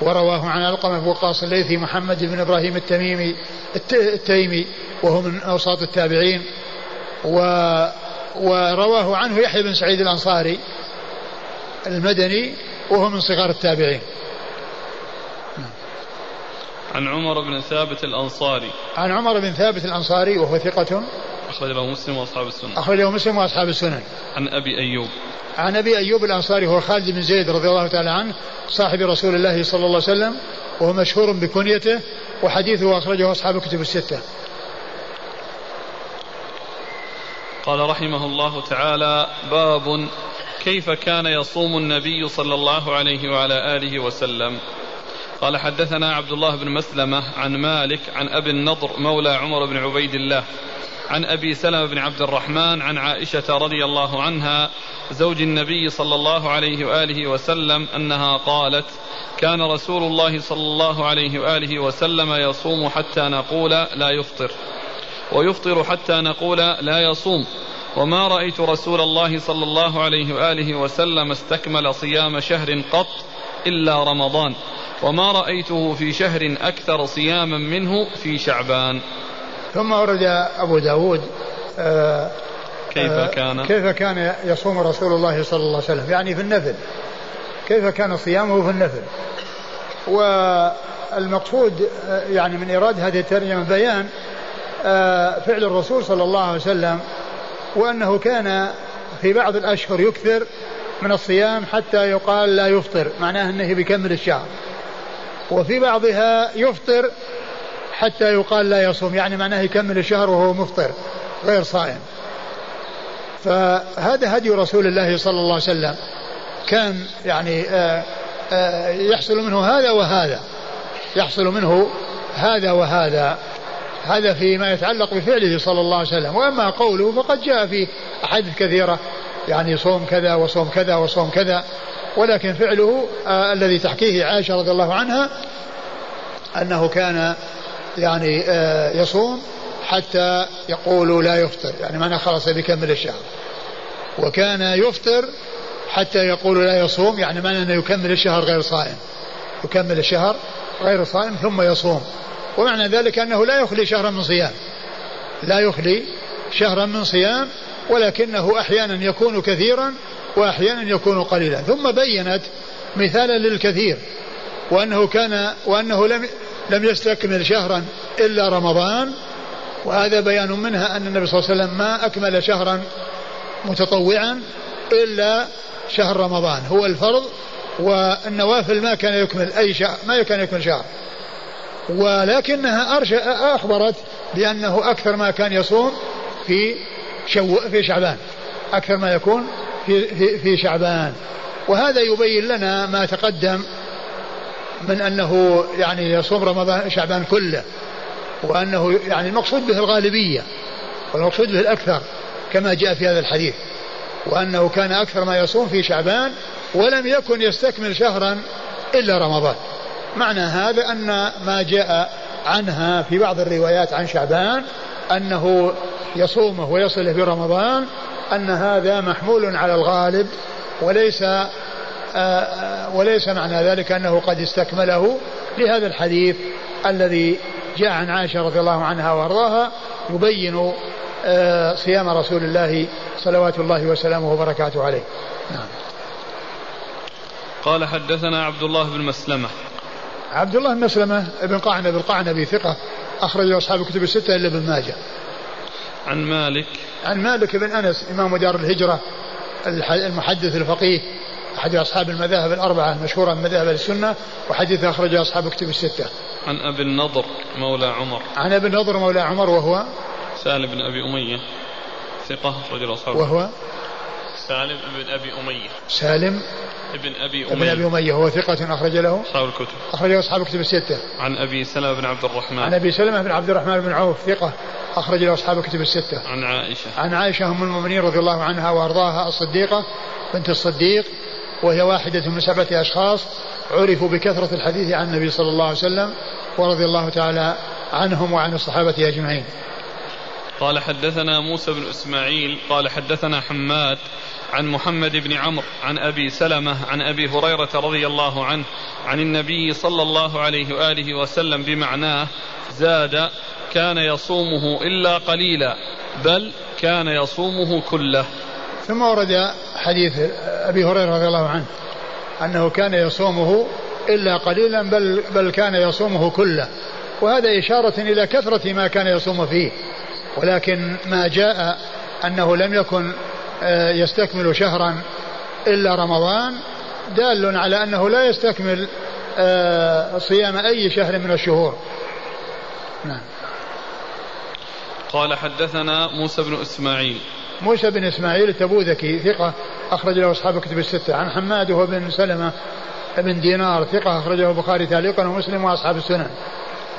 ورواه عن علقمة بن وقاص الليثي محمد بن إبراهيم التميمي التيمي وهو من أوساط التابعين و ورواه عنه يحيى بن سعيد الأنصاري المدني وهو من صغار التابعين. عن عمر بن ثابت الأنصاري. عن عمر بن ثابت الأنصاري وهو ثقة أخرج له مسلم وأصحاب السنن أخرج له مسلم وأصحاب السنن. عن أبي أيوب. عن أبي أيوب الأنصاري هو خالد بن زيد رضي الله تعالى عنه صاحب رسول الله صلى الله عليه وسلم وهو مشهور بكنيته وحديثه أخرجه أصحاب الكتب الستة. قال رحمه الله تعالى باب كيف كان يصوم النبي صلى الله عليه وعلى آله وسلم؟ قال حدثنا عبد الله بن مسلمة عن مالك عن أبي النضر مولى عمر بن عبيد الله عن أبي سلمة بن عبد الرحمن عن عائشة رضي الله عنها زوج النبي صلى الله عليه وآله وسلم أنها قالت كان رسول الله صلى الله عليه وآله وسلم يصوم حتى نقول لا يفطر ويفطر حتى نقول لا يصوم وما رأيت رسول الله صلى الله عليه وآله وسلم استكمل صيام شهر قط إلا رمضان وما رأيته في شهر أكثر صياما منه في شعبان. ثم ورد أبو داود آه كيف آه، كان؟ كيف كان يصوم رسول الله صلى الله عليه وسلم؟ يعني في النفل. كيف كان صيامه في النفل؟ والمقصود آه، يعني من إيراد هذه الترجمة بيان فعل الرسول صلى الله عليه وسلم وأنه كان في بعض الأشهر يكثر من الصيام حتى يقال لا يفطر معناه أنه بيكمل الشهر. وفي بعضها يفطر حتى يقال لا يصوم يعني معناه يكمل الشهر وهو مفطر غير صائم. فهذا هدي رسول الله صلى الله عليه وسلم. كان يعني آآ آآ يحصل منه هذا وهذا يحصل منه هذا وهذا. هذا فيما يتعلق بفعله صلى الله عليه وسلم. وأما قوله فقد جاء في أحاديث كثيرة يعني صوم كذا وصوم كذا وصوم كذا ولكن فعله آه الذي تحكيه عائشة رضي الله عنها أنه كان يعني آه يصوم حتى يقول لا يفطر يعني معنى خلاص بيكمل الشهر. وكان يفطر حتى يقول لا يصوم يعني معنى أنه يكمل الشهر غير صائم يكمل الشهر غير صائم ثم يصوم. ومعنى ذلك أنه لا يخلي شهرا من صيام. لا يخلي شهرا من صيام ولكنه أحيانا يكون كثيرا وأحيانا يكون قليلا. ثم بينت مثالا للكثير وأنه كان وأنه لم لم يستكمل شهرا إلا رمضان وهذا بيان منها أن النبي صلى الله عليه وسلم ما أكمل شهرا متطوعا إلا شهر رمضان. هو الفرض والنوافل ما كان يكمل أي شهر ما كان يكمل شهر. ولكنها أخبرت بأنه أكثر ما كان يصوم في شو في شعبان. أكثر ما يكون في في, في شعبان. وهذا يبين لنا ما تقدم من أنه يعني يصوم رمضان شعبان كله وأنه يعني المقصود به الغالبية والمقصود به الأكثر كما جاء في هذا الحديث وأنه كان أكثر ما يصوم في شعبان ولم يكن يستكمل شهرا إلا رمضان. معنى هذا أن ما جاء عنها في بعض الروايات عن شعبان أنه يصومه ويصله في رمضان أن هذا محمول على الغالب وليس آه، آه، وليس معنى ذلك أنه قد استكمله لهذا الحديث الذي جاء عن عائشة رضي الله عنها وأرضاها يبين آه، صيام رسول الله صلوات الله وسلامه وبركاته عليه. نعم. قال حدثنا عبد الله بن مسلمة. عبد الله بن مسلمة ابن قعنب القعنبي ثقة أخرج أصحاب الكتب الستة إلا ابن ماجه. عن مالك. عن مالك بن أنس إمام دار الهجرة المحدث الفقيه أحد أصحاب المذاهب الأربعة المشهورة من مذاهب السنة وحديث أخرج أصحاب الكتب الستة. عن أبي النضر مولى عمر. عن أبي النضر مولى عمر وهو؟ سالم بن أبي أمية ثقة رجل أصحاب وهو؟ سالم بن أبي أمية. سالم ابن أبي أمية ابن أبي أمية. هو ثقة أخرج له؟ أصحاب الكتب. أخرج له أصحاب الكتب الستة. عن أبي سلمة بن عبد الرحمن. عن أبي سلمة بن عبد الرحمن بن عوف ثقة أخرج له أصحاب الكتب الستة. عن عائشة. عن عائشة أم المؤمنين رضي الله عنها وأرضاها الصديقة بنت الصديق وهي واحدة من سبعة أشخاص عرفوا بكثرة الحديث عن النبي صلى الله عليه وسلم ورضي الله تعالى عنهم وعن الصحابة أجمعين. قال حدثنا موسى بن إسماعيل قال حدثنا حماد عن محمد بن عمرو عن أبي سلمة عن أبي هريرة رضي الله عنه عن النبي صلى الله عليه وآله وسلم بمعناه زاد كان يصومه إلا قليلا بل كان يصومه كله. ثم ورد حديث أبي هريرة رضي الله عنه أنه كان يصومه إلا قليلا بل, بل كان يصومه كله. وهذا إشارة إلى كثرة ما كان يصوم فيه. ولكن ما جاء أنه لم يكن يستكمل شهرا إلا رمضان دال على أنه لا يستكمل آه، صيام أي شهر من الشهور. نعم. قال حدثنا موسى بن إسماعيل. موسى بن إسماعيل التبوذكي ثقة أخرج له أصحاب كتب الستة. عن حماد وهو بن سلمة بن دينار ثقة أخرجه البخاري تعليقا ومسلم وأصحاب السنن.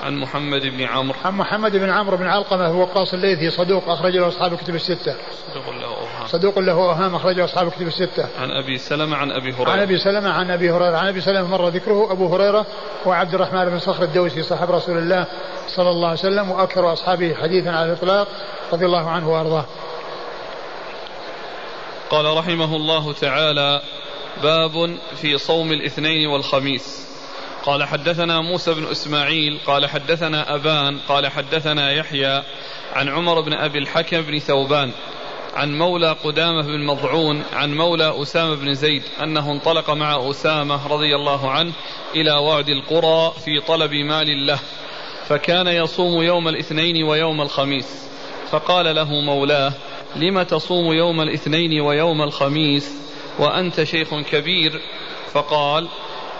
عن محمد بن عمرو. عن محمد بن عمرو بن علقمة هو قاص الليثي صدوق أخرج له أصحاب الكتب الستة. صدوق له أوهام. صدوق له أوهام أخرجه أصحاب الكتب الستة. عن أبي سلمة عن أبي هريرة. عن أبي سلمة عن أبي هريرة. عن أبي سلمة مر ذكره أبو هريرة وعبد الرحمن بن صخر الدوسي صاحب رسول الله صلى الله عليه وسلم وأكثر أصحابه حديثا على الإطلاق رضي الله عنه وأرضاه. قال رحمه الله تعالى باب في صوم الاثنين والخميس. قال حدثنا موسى بن إسماعيل قال حدثنا أبان قال حدثنا يحيى عن عمر بن أبي الحكم بن ثوبان عن مولى قدامة بن مضعون عن مولى أسامة بن زيد أنه انطلق مع أسامة رضي الله عنه إلى وعد القرى في طلب مال له فكان يصوم يوم الاثنين ويوم الخميس فقال له مولاه لم تصوم يوم الاثنين ويوم الخميس وأنت شيخ كبير؟ فقال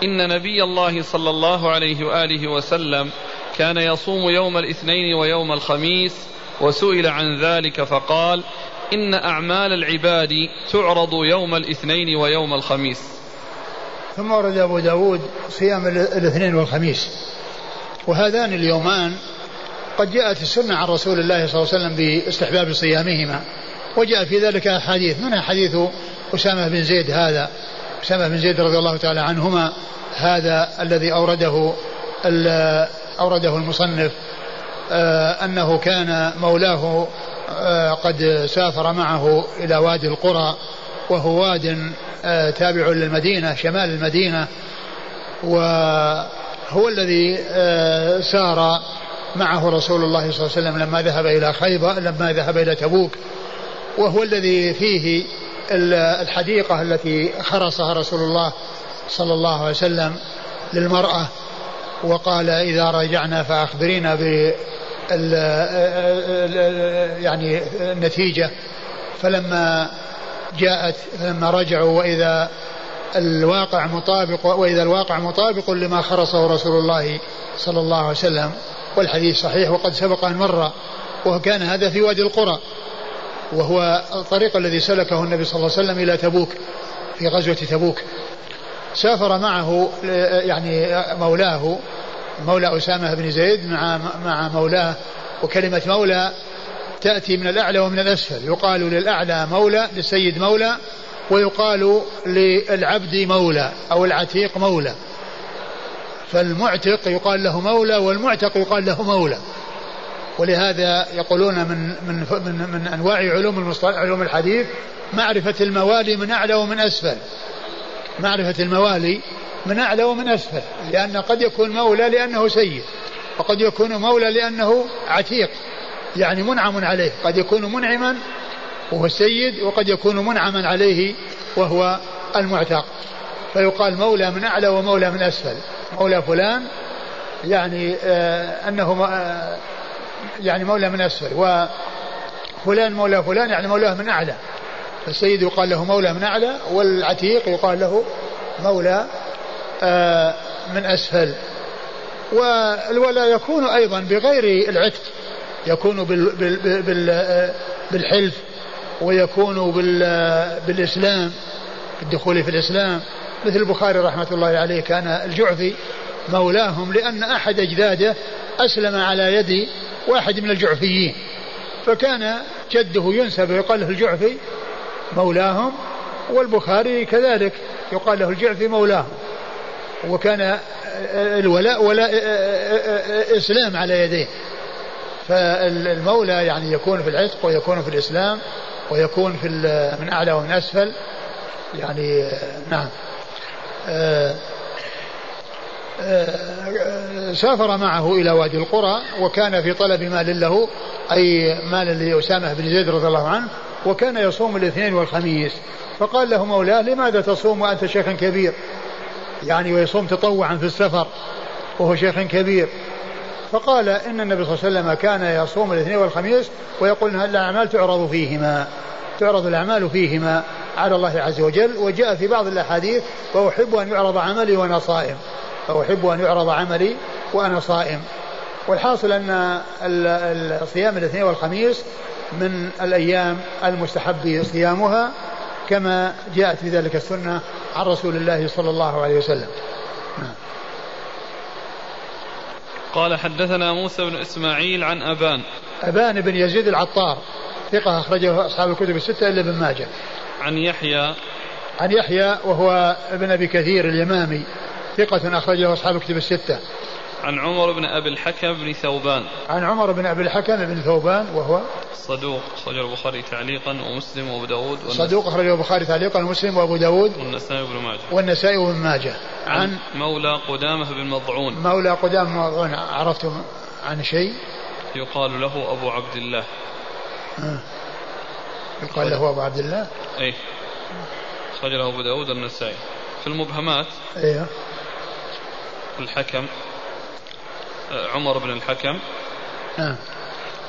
إن نبي الله صلى الله عليه وآله وسلم كان يصوم يوم الاثنين ويوم الخميس وسئل عن ذلك فقال إن أعمال العباد تعرض يوم الاثنين ويوم الخميس. ثم ورد أبو داود صيام الاثنين والخميس. وهذان اليومان قد جاءت السنة عن رسول الله صلى الله عليه وسلم باستحباب صيامهما. وجاء في ذلك أحاديث. منها حديث أسامة بن زيد هذا؟ أسامة بن زيد رضي الله تعالى عنهما هذا الذي أورده أورده المصنف آه، أنه كان مولاه آه، قد سافر معه إلى وادي القرى وهو واد آه، تابع للمدينة شمال المدينة وهو الذي سار معه رسول الله صلى الله عليه وسلم لما ذهب إلى خيبر لما ذهب إلى تبوك وهو الذي فيه الحديقة التي خرصها رسول الله صلى الله عليه وسلم للمرأة وقال إذا رجعنا فأخبرينا ب يعني النتيجة فلما جاءت فلما رجعوا وإذا الواقع مطابق وإذا الواقع مطابق لما خرصه رسول الله صلى الله عليه وسلم. والحديث صحيح وقد سبق أن مر وكان هذا في وادي القرى. وهو الطريق الذي سلكه النبي صلى الله عليه وسلم إلى تبوك في غزوة تبوك. سافر معه يعني مولاه مولى أسامة بن زيد مع مع مولاه وكلمة مولى تأتي من الأعلى ومن الأسفل. يقال للأعلى مولى للسيد مولى ويقال للعبد مولى أو العتيق مولى. فالمعتق يقال له مولى والمعتق يقال له مولى. ولهذا يقولون من من من, من أنواع علوم علوم الحديث معرفة الموالي من أعلى ومن أسفل. معرفة الموالي من أعلى ومن أسفل، لأن قد يكون مولى لأنه سيد، وقد يكون مولى لأنه عتيق، يعني منعم عليه، قد يكون منعما وهو السيد وقد يكون منعما عليه وهو المعتق. فيقال مولى من أعلى ومولى من أسفل، مولى فلان يعني آه أنه آه يعني مولى من أسفل وفلان مولى فلان يعني مولاه من أعلى. فالسيد يقال له مولى من أعلى والعتيق يقال له مولى آه، من أسفل. والولاء يكون أيضا بغير العتق يكون بالحلف ويكون بالإسلام بالدخول في الإسلام. مثل البخاري رحمة الله عليه كان الجعفي مولاهم لأن أحد أجداده أسلم على يد واحد من الجعفيين. فكان جده ينسب يقال له الجعفي مولاهم والبخاري كذلك يقال له الجعفي مولاهم. وكان الولاء ولاء إسلام على يديه. فالمولى يعني يكون في العتق ويكون في الإسلام ويكون في من أعلى ومن أسفل. يعني نعم. سافر معه إلى وادي القرى وكان في طلب مال له أي مال لأسامة بن زيد رضي الله عنه وكان يصوم الاثنين والخميس. فقال له مولاه لماذا تصوم وأنت شيخ كبير؟ يعني ويصوم تطوعا في السفر وهو شيخ كبير. فقال إن النبي صلى الله عليه وسلم كان يصوم الاثنين والخميس ويقول أن الأعمال تعرض فيهما تعرض الأعمال فيهما على الله عز وجل. وجاء في بعض الأحاديث وأحب أن يعرض عملي وأنا صائم فأحب أن يعرض عملي وأنا صائم. والحاصل أن الصيام الاثنين والخميس من الأيام المستحب صيامها كما جاءت في ذلك السنة عن رسول الله صلى الله عليه وسلم. نعم. قال حدثنا موسى بن إسماعيل عن أبان. أبان بن يزيد العطار ثقة أخرجه أصحاب الكتب الستة إلا ابن ماجه. عن يحيى. عن يحيى وهو ابن أبي كثير اليمامي. ثقة أخرجه أصحاب الكتب الستة. عن عمر بن أبي الحكم بن ثوبان. عن عمر بن أبي الحكم بن ثوبان وهو صدوق أخرجه البخاري تعليقا ومسلم وأبو داود صدوق أخرجه البخاري تعليقا ومسلم وأبو داود والنسائي وابن ماجه. والنسائي وابن ماجه. عن, عن مولى قدامة بن مضعون. مولى قدامة بن مضعون عرفتم عن شيء؟ يقال له أبو عبد الله. آه. يقال له أبو عبد الله؟ أي أخرجه أبو داود والنسائي. في المبهمات أيوه الحكم آه، عمر بن الحكم آه.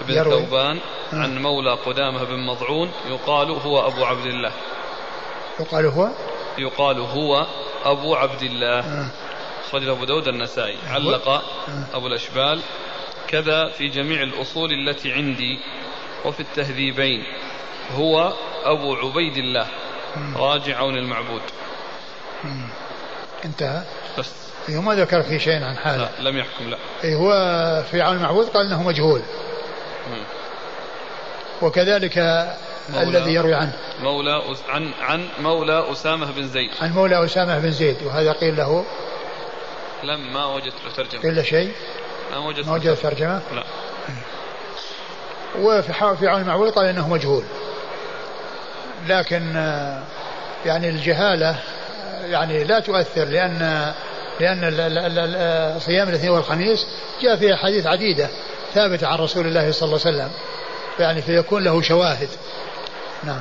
بن. ثوبان آه. عن مولى قدامة بن مضعون يقال هو أبو عبد الله. يقال هو؟ يقال هو أبو عبد الله. أخرجه أبو داود النسائي. علق. أبو الأشبال. كذا في جميع الأصول التي عندي وفي التهذيبين. هو أبو عبيد الله. راجع المعبود. انتهى. بس. إيه ما ذكر في شيء عن حاله. لا لم يحكم لا. إيه هو في عون المعبود قال إنه مجهول. مم. وكذلك الذي يروي عنه. مولى عن عن مولى أسامة بن زيد. عن مولى أسامة بن زيد وهذا قيل له لم ما وجدت له ترجمة قيل له شيء؟ ما وجدت ما وجدت ترجمة لا. وفي في عون المعبود قال إنه مجهول. لكن يعني الجهالة يعني لا تؤثر لأن لأن صيام الاثنين والخميس جاء فيها حديث عديدة ثابتة عن رسول الله صلى الله عليه وسلم يعني فيكون له شواهد. نعم.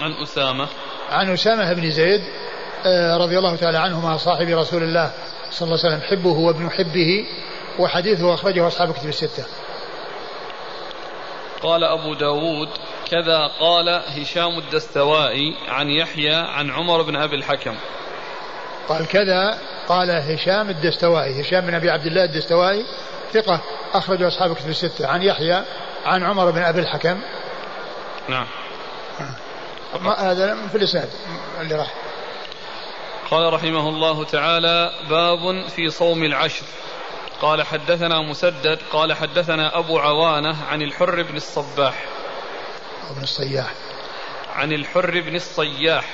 عن أسامة. عن أسامة بن زيد آه، رضي الله تعالى عنهما صاحب رسول الله صلى الله عليه وسلم حبه وابن حبه وحديثه أخرجه أصحاب كتب الستة. قال أبو داود كذا قال هشام الدستوائي عن يحيى عن عمر بن أبي الحكم. قال كذا قال هشام الدستوائي هشام بن أبي عبد الله الدستوائي ثقة أخرج أصحاب كتب الستة عن يحيى عن عمر بن أبي الحكم. نعم. هذا في الإسناد اللي راح. قال رحمه الله تعالى باب في صوم العشر. قال حدثنا مسدد قال حدثنا أبو عوانة عن الحر بن الصباح. بن الصياح. عن الحر بن الصياح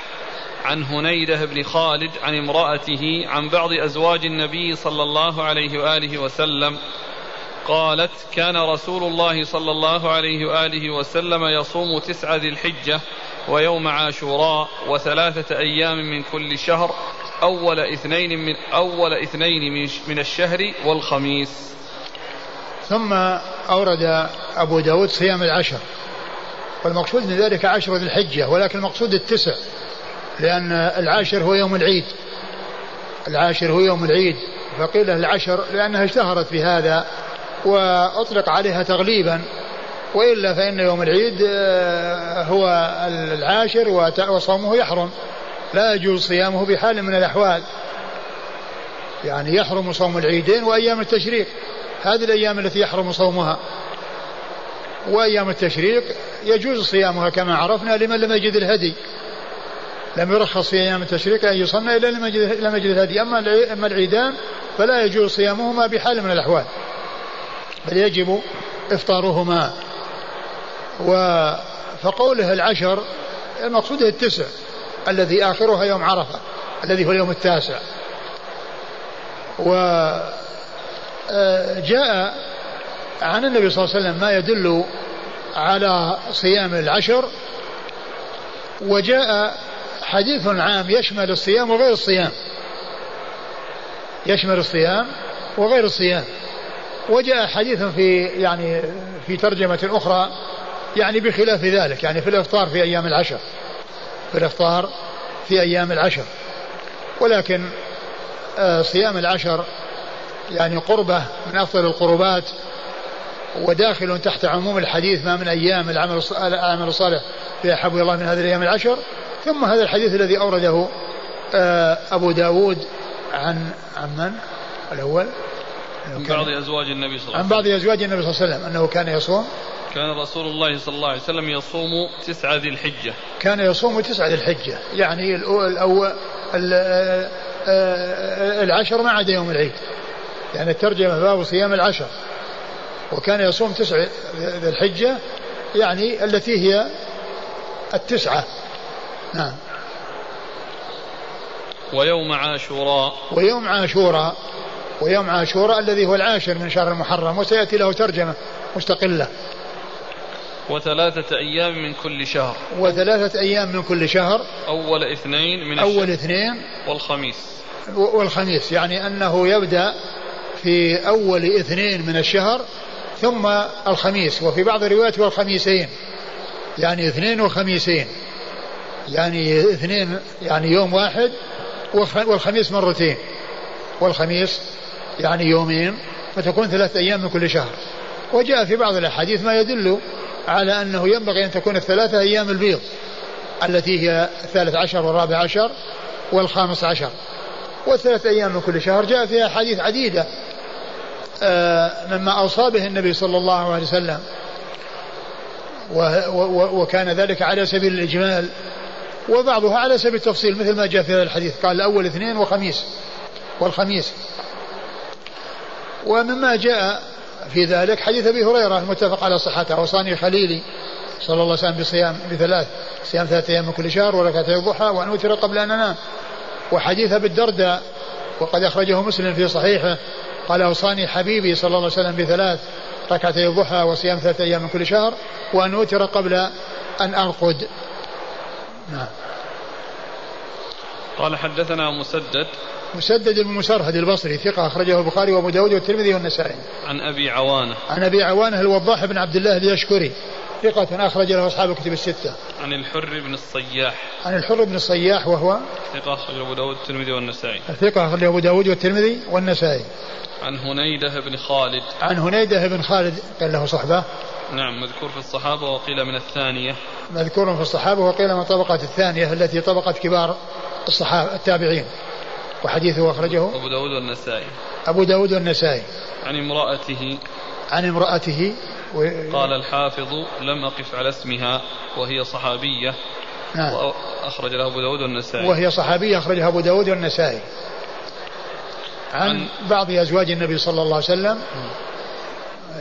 عن هنيدة بن خالد عن امرأته عن بعض أزواج النبي صلى الله عليه وآله وسلم قالت كان رسول الله صلى الله عليه وآله وسلم يصوم تسعة ذي الحجة ويوم عاشوراء وثلاثة أيام من كل شهر أول اثنين من أول اثنين من, من الشهر والخميس. ثم أورد أبو داود صيام العشر. والمقصود من ذلك عشر ذي الحجة ولكن المقصود التسع لأن العاشر هو يوم العيد. العاشر هو يوم العيد. فقيل العشر لأنها اشتهرت بهذا وأطلق عليها تغليبا وإلا فإن يوم العيد آه، هو العاشر وصومه يحرم. لا يجوز صيامه بحال من الأحوال. يعني يحرم صوم العيدين وأيام التشريق. هذه الأيام التي يحرم صومها. وأيام التشريق يجوز صيامها كما عرفنا لمن لم يجد الهدي. لم يرخص في أيام التشريق أن يصنع إلا لم يجد الهدي. أما أما العيدان فلا يجوز صيامهما بحال من الأحوال. بل يجب إفطارهما. و فقوله العشر المقصود التسع. الذي آخرها يوم عرفة الذي هو اليوم التاسع. وجاء آه، عن النبي صلى الله عليه وسلم ما يدل على صيام العشر وجاء حديث عام يشمل الصيام وغير الصيام. يشمل الصيام وغير الصيام. وجاء حديث في يعني في ترجمة أخرى يعني بخلاف ذلك يعني في الإفطار في أيام العشر. في الإفطار في أيام العشر. ولكن آه، صيام العشر يعني قربة من أفضل القربات وداخل تحت عموم الحديث ما من أيام العمل العمل الصالح في أحب الله من هذه الأيام العشر ثم هذا الحديث الذي أورده آه، أبو داود عن عن من؟ الأول. عن بعض أزواج النبي صلى الله عليه وسلم. عن بعض أزواج النبي صلى الله عليه وسلم أنه كان يصوم. كان رسول الله صلى الله عليه وسلم يصوم تسعة ذي الحجة. كان يصوم تسعة ذي الحجة يعني الأول آه، آه، العشر ما عدا يوم العيد. يعني الترجمة باب صيام العشر. وكان يصوم تسع ذي الحجة يعني التي هي التسعة. نعم. ويوم عاشوراء. ويوم عاشوراء. ويوم عاشوراء الذي هو العاشر من شهر المحرم وسيأتي له ترجمة مستقلة. وثلاثة أيام من كل شهر. وثلاثة أيام من كل شهر. أول اثنين من أول الشهر اثنين. والخميس. والخميس يعني أنه يبدأ في أول اثنين من الشهر ثم الخميس وفي بعض الروايات والخميسين يعني اثنين وخميسين. يعني اثنين يعني يوم واحد والخميس مرتين. والخميس يعني يومين فتكون ثلاثة أيام من كل شهر. وجاء في بعض الأحاديث ما يدل على أنه ينبغي أن تكون الثلاثة أيام البيض التي هي الثالث عشر والرابع عشر والخامس عشر. والثلاث أيام من كل شهر جاء فيها أحاديث عديدة مما أوصى به النبي صلى الله عليه وسلم. وكان ذلك على سبيل الإجمال. وبعضها على سبيل التفصيل مثل ما جاء في هذا الحديث. قال الأول اثنين وخميس. والخميس. ومما جاء في ذلك حديث أبي هريرة المتفق على صحته اوصاني خليلي صلى الله عليه وسلم بصيام بثلاث صيام ثلاثة أيام من كل شهر وركعتي الضحى وأن أوتر قبل أن أنام. وحديث أبي الدرداء وقد أخرجه مسلم في صحيحه. قال اوصاني حبيبي صلى الله عليه وسلم بثلاث ركعتي الضحى وصيام ثلاثة أيام من كل شهر وأن أوتر قبل أن أرقد. نعم. قال حدثنا مسدد. مسدد بن مسرهد البصري ثقة أخرجه البخاري وأبو داود والترمذي والنسائي. عن أبي عوانة. عن أبي عوانة الوضاح بن عبد الله اليشكري. ثقة أخرج له أصحاب الكتب الستة. عن الحر بن الصياح. عن الحر بن الصياح وهو ثقة أخرج أبو داود والترمذي والنسائي. ثقة أخرج أبو داود والترمذي والنسائي. عن هنيدة بن خالد. عن هنيدة بن خالد كان له صحبة. نعم مذكور في الصحابة وقيل من الثانية. مذكور في الصحابة وقيل من طبقة الثانية التي طبقت كبار الصحابة التابعين. وحديثه أخرجه أبو داود والنسائي أبو داود والنسائي عن امرأته عن امرأته و... قال الحافظ لم أقف على اسمها وهي صحابية. نعم. أخرج له أبو داود والنسائي. وهي صحابية أخرجها أبو داود والنسائي. عن, عن بعض أزواج النبي صلى الله عليه وسلم.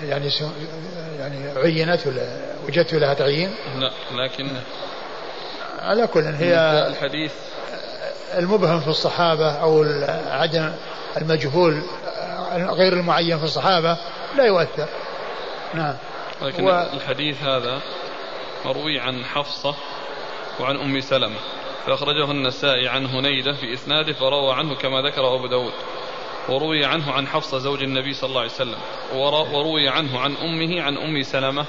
يعني يعني عينت ولا وجدت لها تعيين؟ لا لكن على كل هي الحديث. المبهم في الصحابة أو عدم المجهول غير المعين في الصحابة لا يؤثر. نعم. ولكن و... الحديث هذا مروي عن حفصة وعن أم سلمة فأخرجه النسائي عن هنيدة في إسناده فروى عنه كما ذكر أبو داود وروي عنه عن حفصة زوج النبي صلى الله عليه وسلم وروي عنه عن أمه عن أم سلمة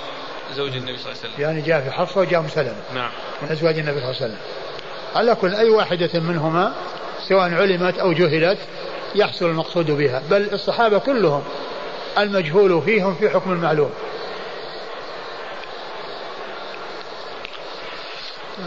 زوج النبي صلى الله عليه وسلم. يعني جاء في حفصة وجاء أم سلمة. نعم. من أزواج النبي صلى الله عليه وسلم. على كل أي واحدة منهما سواء علمت أو جهلت يحصل المقصود بها بل الصحابة كلهم المجهول فيهم في حكم المعلوم.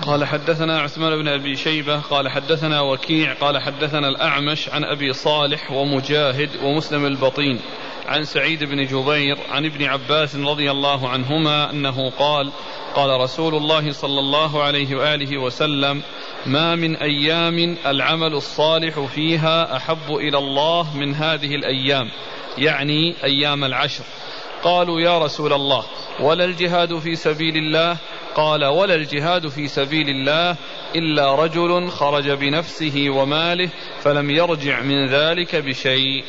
قال حدثنا عثمان بن أبي شيبة قال حدثنا وكيع قال حدثنا الأعمش عن أبي صالح ومجاهد ومسلم البطين عن سعيد بن جبير عن ابن عباس رضي الله عنهما أنه قال قال رسول الله صلى الله عليه وآله وسلم ما من أيام العمل الصالح فيها أحب إلى الله من هذه الأيام يعني أيام العشر. قالوا يا رسول الله ولا الجهاد في سبيل الله؟ قال ولا الجهاد في سبيل الله إلا رجل خرج بنفسه وماله فلم يرجع من ذلك بشيء.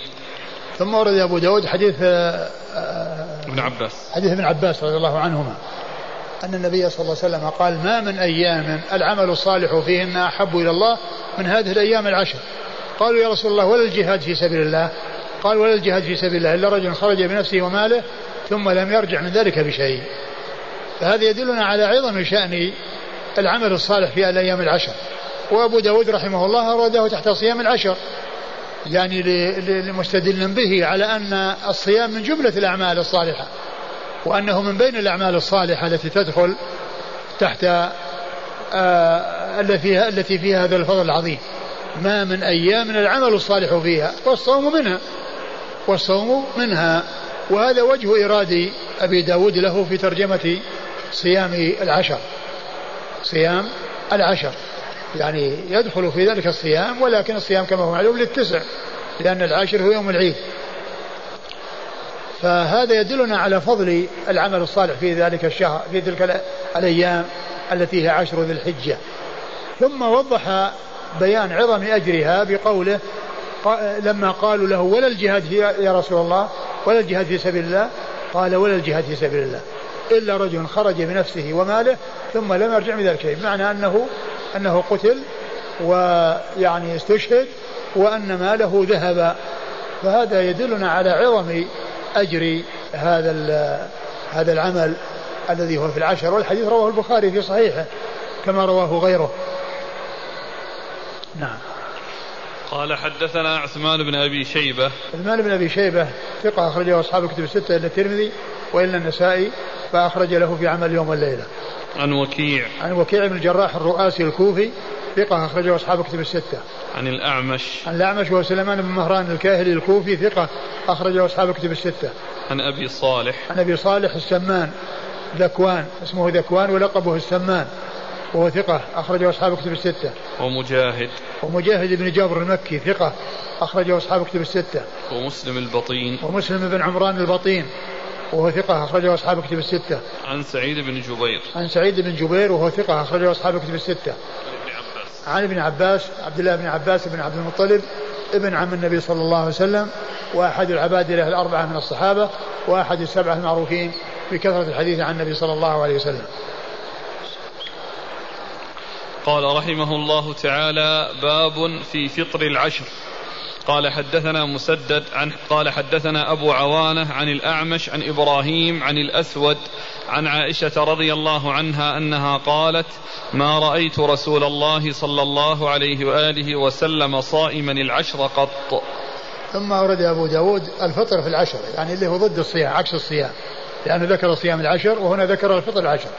ثم ورد أبو داود حديث آه، ابن عباس. حديث ابن عباس رضي الله عنهما أن النبي صلى الله عليه وسلم قال ما من أيام العمل الصالح فيهن أحب إلى الله من هذه الأيام العشر. قالوا يا رسول الله ولا الجهاد في سبيل الله؟ قال ولا الجهاد في سبيل الله إلا رجل خرج بنفسه وماله ثم لم يرجع من ذلك بشيء. فهذا يدلنا على عظم شأن العمل الصالح في الأيام العشر. وأبو داود رحمه الله أراده تحت صيام العشر. يعني لمستدل به على أن الصيام من جملة الأعمال الصالحة وأنه من بين الأعمال الصالحة التي تدخل تحت آه التي التي فيها هذا الفضل العظيم. ما من أيام العمل الصالح فيها والصوم منها. والصوم منها. وهذا وجه إراد أبي داود له في ترجمة صيام العشر. صيام العشر. يعني يدخل في ذلك الصيام ولكن الصيام كما هو معلوم للتسع لأن العاشر هو يوم العيد. فهذا يدلنا على فضل العمل الصالح في ذلك الشهر في تلك الأيام التي هي عشر ذي الحجة. ثم وضح بيان عظم أجرها بقوله لما قالوا له ولا الجهاد يا رسول الله ولا الجهاد في سبيل الله قال ولا الجهاد في سبيل الله. إلا رجل خرج بنفسه وماله ثم لم يرجع من ذلك بمعنى أنه أنه قتل ويعني استشهد وأن ماله ذهب. فهذا يدلنا على عظم أجر هذا هذا العمل الذي هو في العشر. والحديث رواه البخاري في صحيحه كما رواه غيره. نعم. قال حدثنا عثمان بن أبي شيبة عثمان بن أبي شيبة ثقة أخرجه أصحاب الكتب الستة إلا الترمذي وإلا النسائي فأخرج له في عمل يوم والليله. عن وكيع عن وكيع بن الجراح الرؤاسي الكوفي ثقة أخرجه أصحاب الكتب الستة. عن الأعمش. عن الأعمش وهو سليمان بن مهران الكاهلي الكوفي ثقة أخرجه أصحاب الكتب الستة. عن أبي صالح. عن أبي صالح السمان ذكوان اسمه ذكوان ولقبه السمان وهو ثقة أخرجه أصحاب الكتب الستة. ومجاهد. ومجاهد بن جابر المكي ثقة أخرجه أصحاب الكتب الستة. ومسلم البطين. ومسلم بن عمران البطين وهو ثقة أخرجه أصحاب الكتب الستة. عن سعيد بن جبير. عن سعيد بن جبير وهو ثقة أخرجه أصحاب الكتب الستة. عن ابن عباس عبد الله بن عباس بن عبد المطلب ابن عم النبي صلى الله عليه وسلم وأحد العبادلة الأربعة من الصحابة وأحد السبعة المعروفين بكثرة الحديث عن النبي صلى الله عليه وسلم قال رحمه الله تعالى باب في فطر العشر. قال حدثنا مسدد عن قال حدثنا أبو عوانة عن الأعمش عن إبراهيم عن الأسود عن عائشة رضي الله عنها أنها قالت ما رأيت رسول الله صلى الله عليه وآله وسلم صائما العشر قط. ثم أورد أبو داود الفطر في العشر يعني اللي هو ضد الصيام عكس الصيام لأنه ذكر صيام العشر وهنا ذكر الفطر العشر.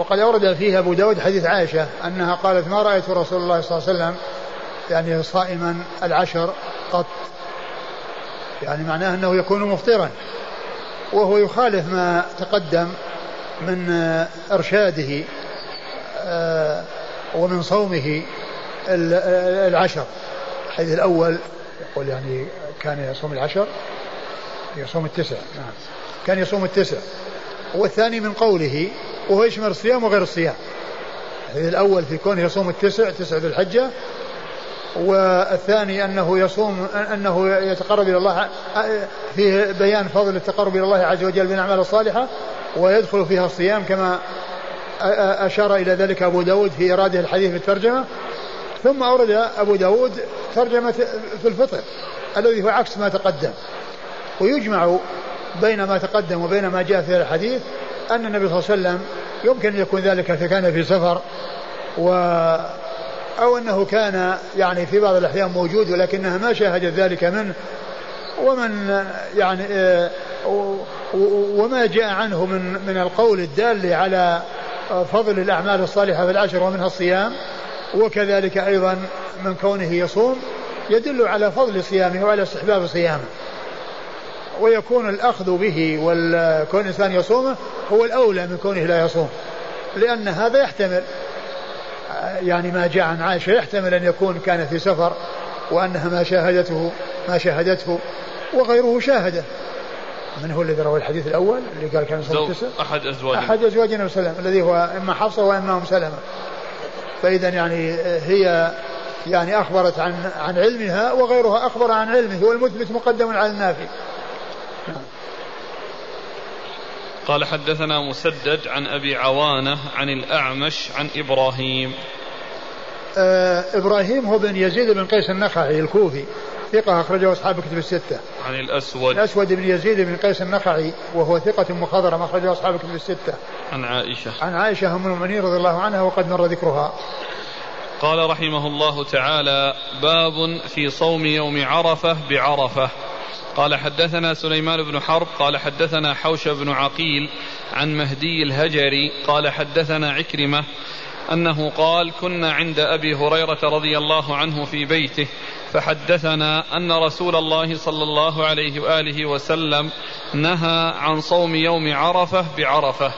وقد أورد فيه أبو داود حديث عائشة أنها قالت ما رأيت رسول الله صلى الله عليه وسلم يعني صائما العشر قط. يعني معناه أنه يكون مفطرا وهو يخالف ما تقدم من إرشاده آه، ومن صومه العشر. الحديث الأول يقول يعني كان يصوم العشر يصوم التسع نعم كان يصوم التسع. والثاني من قوله وهو يشمل الصيام وغير الصيام الحديث الأول في كونه يصوم التسع تسع ذي الحجة. والثاني أنه يصوم أنه يتقرب إلى الله فيه بيان فضل التقرب إلى الله عز وجل بالأعمال الصالحة ويدخل فيها الصيام كما أشار إلى ذلك أبو داود في إراده الحديث في الترجمة ثم أورد أبو داود ترجمة في الفطر الذي هو عكس ما تقدم. ويجمع بين ما تقدم وبين ما جاء في الحديث أن النبي صلى الله عليه وسلم يمكن أن يكون ذلك إذا كان في سفر و أو أنه كان يعني في بعض الأحيان موجود ولكنها ما شاهدت ذلك منه ومن يعني آه، وما جاء عنه من من القول الدال على فضل الأعمال الصالحة في العشر ومنها الصيام وكذلك أيضا من كونه يصوم يدل على فضل صيامه وعلى استحباب صيامه. ويكون الأخذ به وكون الإنسان يصومه هو الأولى من كونه لا يصوم. لأن هذا يحتمل يعني ما جاء عن عائشة يحتمل أن يكون كان في سفر وأنها ما شاهدته ما شاهدته وغيره شاهده. من هو الذي روى الحديث الأول اللي قال كان صلى أحد أزواج أحد أزواج النبي صلى الله عليه وسلم الذي هو إما حفصة وإما أم سلمة. فإذا يعني هي يعني أخبرت عن عن علمها وغيرها أخبر عن علمه والمثبت مقدم على النافي نعم. قال حدثنا مسدد عن أبي عوانة عن الأعمش عن إبراهيم آه إبراهيم هو بن يزيد بن قيس النخعي الكوفي ثقة أخرجه أصحاب الكتب الستة. عن الأسود. الأسود بن يزيد بن قيس النخعي وهو ثقة مخضرم أخرجه أصحاب الكتب الستة. عن عائشة. عن عائشة أم المؤمنين رضي الله عنها وقد مر ذكرها. قال رحمه الله تعالى باب في صوم يوم عرفة بعرفة قال حدثنا سليمان بن حرب قال حدثنا حوش بن عقيل عن مهدي الهجري قال حدثنا عكرمة أنه قال كنا عند أبي هريرة رضي الله عنه في بيته فحدثنا أن رسول الله صلى الله عليه وآله وسلم نهى عن صوم يوم عرفة بعرفة.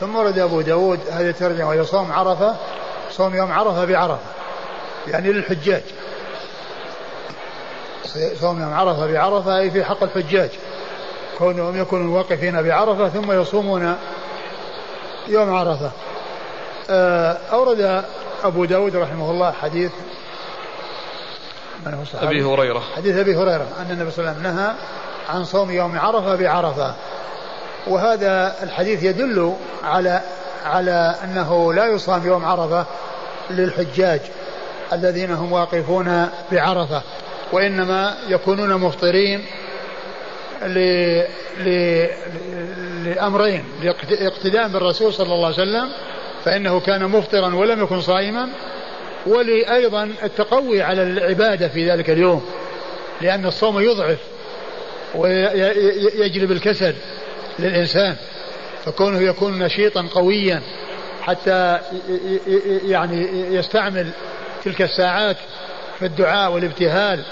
ثم ورد أبو داود هذه الترجمة وهي صوم عرفة صوم يوم عرفة بعرفة يعني للحجاج. صوم يوم عرفة بعرفة أي في حق الحجاج. كونهم يكونوا واقفين بعرفة ثم يصومون يوم عرفة. آه، أورد أبو داود رحمه الله حديث. من هو الصحابي؟ أبي هريرة. حديث أبي هريرة أن النبي صلى الله عليه وسلم نهى عن صوم يوم عرفة بعرفة. وهذا الحديث يدل على على أنه لا يصام يوم عرفة للحجاج الذين هم واقفون بعرفة. وإنما يكونون مفطرين. لأمرين لاقتداء بالرسول صلى الله عليه وسلم فإنه كان مفطرا ولم يكن صائما ولأيضا التقوي على العبادة في ذلك اليوم لأن الصوم يضعف ويجلب الكسل للإنسان فكونه يكون نشيطا قويا حتى يعني يستعمل تلك الساعات في الدعاء والابتهال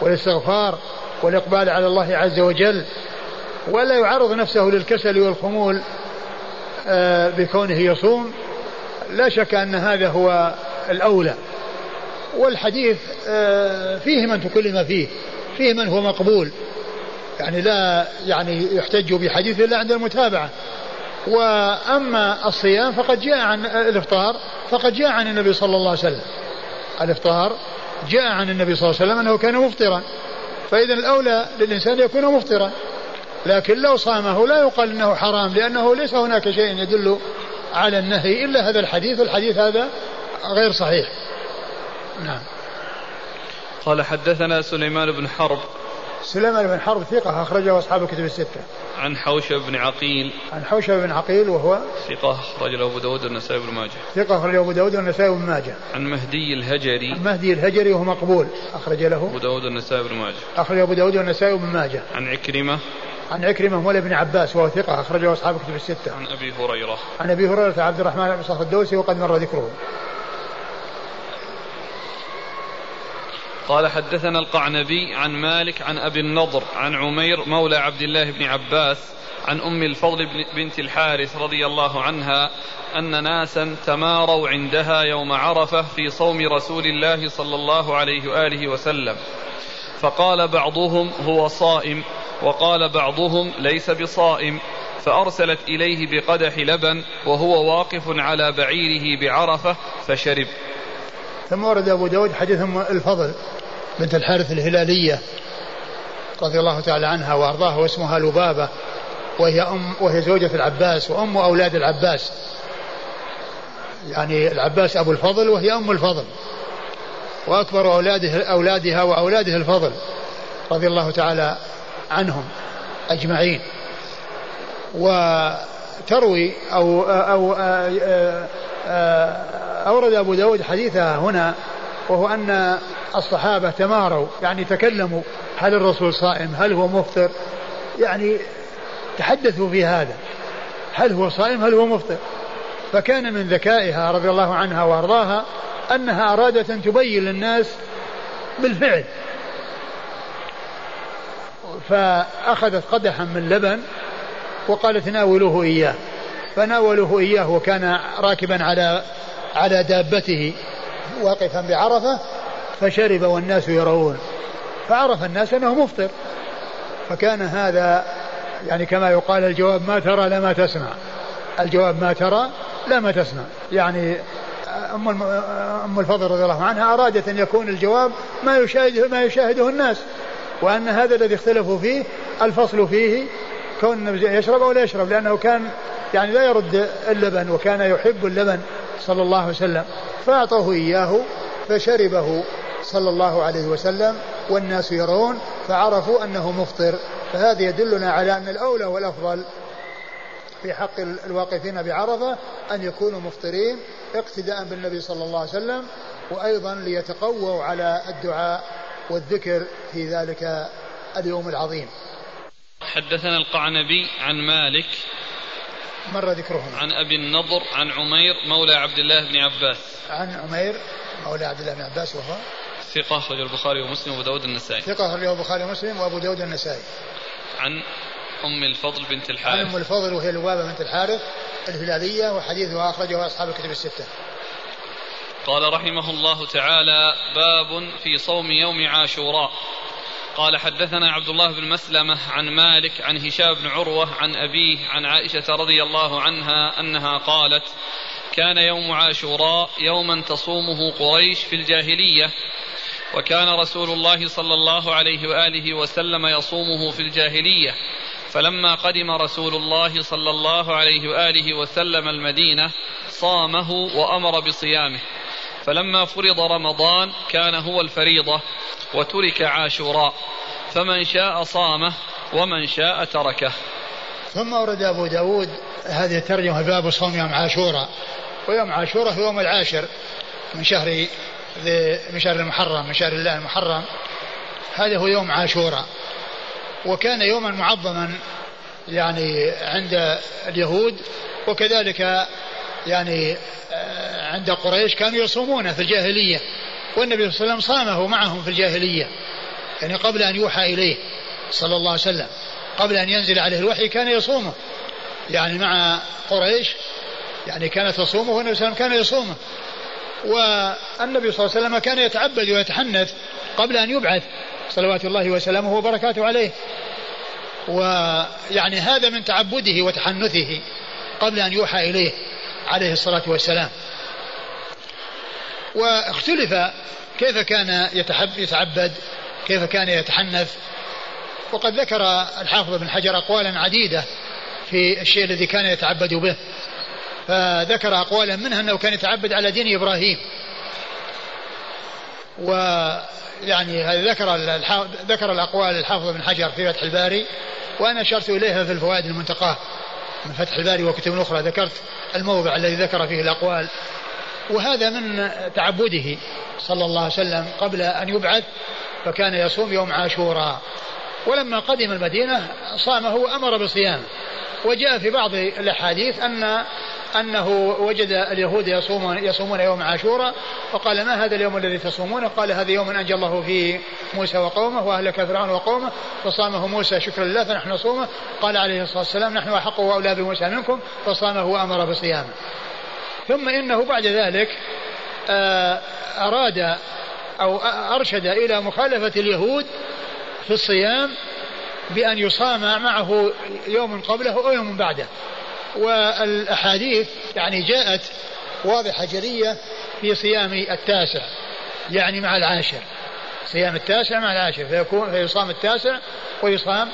والاستغفار والإقبال على الله عز وجل ولا يعرض نفسه للكسل والخمول آه، بكونه يصوم. لا شك أن هذا هو الأولى. والحديث آه، فيه من تكلم فيه فيه من هو مقبول. يعني لا يعني يحتج بحديث إلا عند المتابعة. وأما الصيام فقد جاء عن الإفطار فقد جاء عن النبي صلى الله عليه وسلم. الإفطار جاء عن النبي صلى الله عليه وسلم أنه كان مفطرا. فإذا الأولى للإنسان يكون مفطرا. لكن لو صامه لا يقال أنه حرام لأنه ليس هناك شيء يدل على النهي إلا هذا الحديث والحديث هذا غير صحيح. نعم. قال حدثنا سليمان بن حرب سليمان بن حرب ثقة أخرجه أصحاب الكتب الستة. عن حوشب بن عقيل. عن حوشب بن عقيل وهو ثقة أخرج له أبو داود والنسائي بن ماجه. ثقة أخرج له أبو داود والنسائي بن ماجه. عن مهدي الهجري. عن مهدي الهجري وهو مقبول أخرج له أبو داود والنسائي بن ماجه. أخرج أبو داود والنسائي بن ماجه. عن عكرمة. عن عكرمة مولى بن عباس وهو ثقة أخرجه أصحاب الكتب الستة. عن أبي هريرة. عن أبي هريرة عبد الرحمن بن صخر الدوسي وقد مر ذكره. قال حدثنا القعنبي عن مالك عن أبي النضر عن عمير مولى عبد الله بن عباس عن أم الفضل بنت الحارث رضي الله عنها أن ناسا تماروا عندها يوم عرفة في صوم رسول الله صلى الله عليه وآله وسلم. فقال بعضهم هو صائم وقال بعضهم ليس بصائم فأرسلت إليه بقدح لبن وهو واقف على بعيره بعرفة فشرب. ثم ورد أبو داود حديث الفضل. بنت الحارث الهلالية رضي الله تعالى عنها وأرضاها واسمها لبابة وهي أم وهي زوجة العباس وأم أولاد العباس. يعني العباس أبو الفضل وهي أم الفضل. وأكبر أولاده أولادها وأولاده الفضل رضي الله تعالى عنهم أجمعين. وتروي أو أو أورد أبو داود حديثها هنا وهو أن الصحابة تماروا يعني تكلموا هل الرسول صائم؟ هل هو مفطر؟ يعني تحدثوا في هذا هل هو صائم؟ هل هو مفطر؟ فكان من ذكائها رضي الله عنها وأرضاها أنها أرادت أن تبين للناس بالفعل. فأخذت قدحا من لبن وقالت ناولوه إياه. فناولوه إياه وكان راكبا على على دابته. واقفا بعرفة فشرب والناس يرون. فعرف الناس أنه مفطر. فكان هذا يعني كما يقال الجواب ما ترى لا ما تسمع. الجواب ما ترى لا ما تسمع. يعني أم أم الفضل رضي الله عنها أرادت أن يكون الجواب ما يشاهده ما يشاهده الناس. وأن هذا الذي اختلفوا فيه الفصل فيه كون يشرب أو لا يشرب لأنه كان يعني لا يرد اللبن وكان يحب اللبن. صلى الله عليه وسلم. فأعطوه إياه فشربه صلى الله عليه وسلم والناس يرون فعرفوا أنه مفطر. فهذا يدلنا على أن الأولى والأفضل في حق الواقفين بعرفة أن يكونوا مفطرين اقتداء بالنبي صلى الله عليه وسلم وأيضا ليتقووا على الدعاء والذكر في ذلك اليوم العظيم. حدثنا القعنبي عن مالك مر ذكرهم عن أبي النضر عن عمير مولى عبد الله بن عباس. عن عمير مولى عبد الله بن عباس وهو ثقة أخرج البخاري ومسلم وأبو داود النسائي. ثقة أخرج البخاري ومسلم وأبو داود النسائي. عن أم الفضل بنت الحارث. عن أم الفضل وهي لبابة بنت الحارث الهلالية وحديثها أخرجه أصحاب الكتب الستة. قال رحمه الله تعالى باب في صوم يوم عاشوراء. قال حدثنا عبد الله بن مسلمة عن مالك عن هشام بن عروة عن أبيه عن عائشة رضي الله عنها أنها قالت كان يوم عاشوراء يوما تصومه قريش في الجاهلية وكان رسول الله صلى الله عليه وآله وسلم يصومه في الجاهلية. فلما قدم رسول الله صلى الله عليه وآله وسلم المدينة صامه وأمر بصيامه. فلما فرض رمضان كان هو الفريضة وترك عاشوراء فمن شاء صامه ومن شاء تركه. ثم ورد أبو داود هذه الترجمة باب صوم يوم عاشوراء. ويوم عاشوراء هو يوم العاشر من شهر من شهر المحرم من شهر الله المحرم. هذا هو يوم عاشوراء. وكان يوما معظما يعني عند اليهود وكذلك يعني آه، عند قريش كانوا يصومونه في الجاهلية. والنبي صلى الله عليه وسلم صامه معهم في الجاهلية. يعني قبل أن يوحى إليه صلى الله عليه وسلم. قبل أن ينزل عليه الوحي كان يصومه. يعني مع قريش يعني كانت تصومه والنبي صلى الله عليه وسلم كان يصومه. والنبي صلى الله عليه وسلم كان يتعبد ويتحنث قبل أن يبعث صلوات الله وسلامه وبركاته عليه. ويعني هذا من تعبده وتحنثه قبل أن يوحى إليه. عليه الصلاة والسلام. واختلف كيف كان يتحب يتعبد كيف كان يتحنث. وقد ذكر الحافظ بن حجر أقوالا عديدة في الشيء الذي كان يتعبد به. فذكر أقوالا منها أنه كان يتعبد على دين إبراهيم. ويعني ذكر ذكر الأقوال الحافظ بن حجر في فتح الباري وأنا أشرت إليها في الفوائد المنتقاة. من فتح الباري وكتب أخرى ذكرت الموضع الذي ذكر فيه الأقوال. وهذا من تعبده صلى الله عليه وسلم قبل أن يبعث فكان يصوم يوم عاشوراء. ولما قدم المدينة صامه وأمر بصيامه وجاء في بعض الأحاديث أن أنه وجد اليهود يصومون يصومون يوم عاشوراء وقال ما هذا اليوم الذي تصومونه؟ قال هذا يوم أنجى الله فيه موسى وقومه وأهلك فرعون وقومه فصامه موسى شكرا لله فنحن نصومه. قال عليه الصلاة والسلام نحن أحق وأولى بموسى منكم فصامه وأمر بصيامه. ثم إنه بعد ذلك آه، أراد أو أرشد إلى مخالفة اليهود في الصيام بأن يصام معه يوم قبله أو يوم بعده. والأحاديث يعني جاءت واضحة جلية في صيام التاسع يعني مع العاشر. صيام التاسع مع العاشر فيكون فيصام التاسع ويصام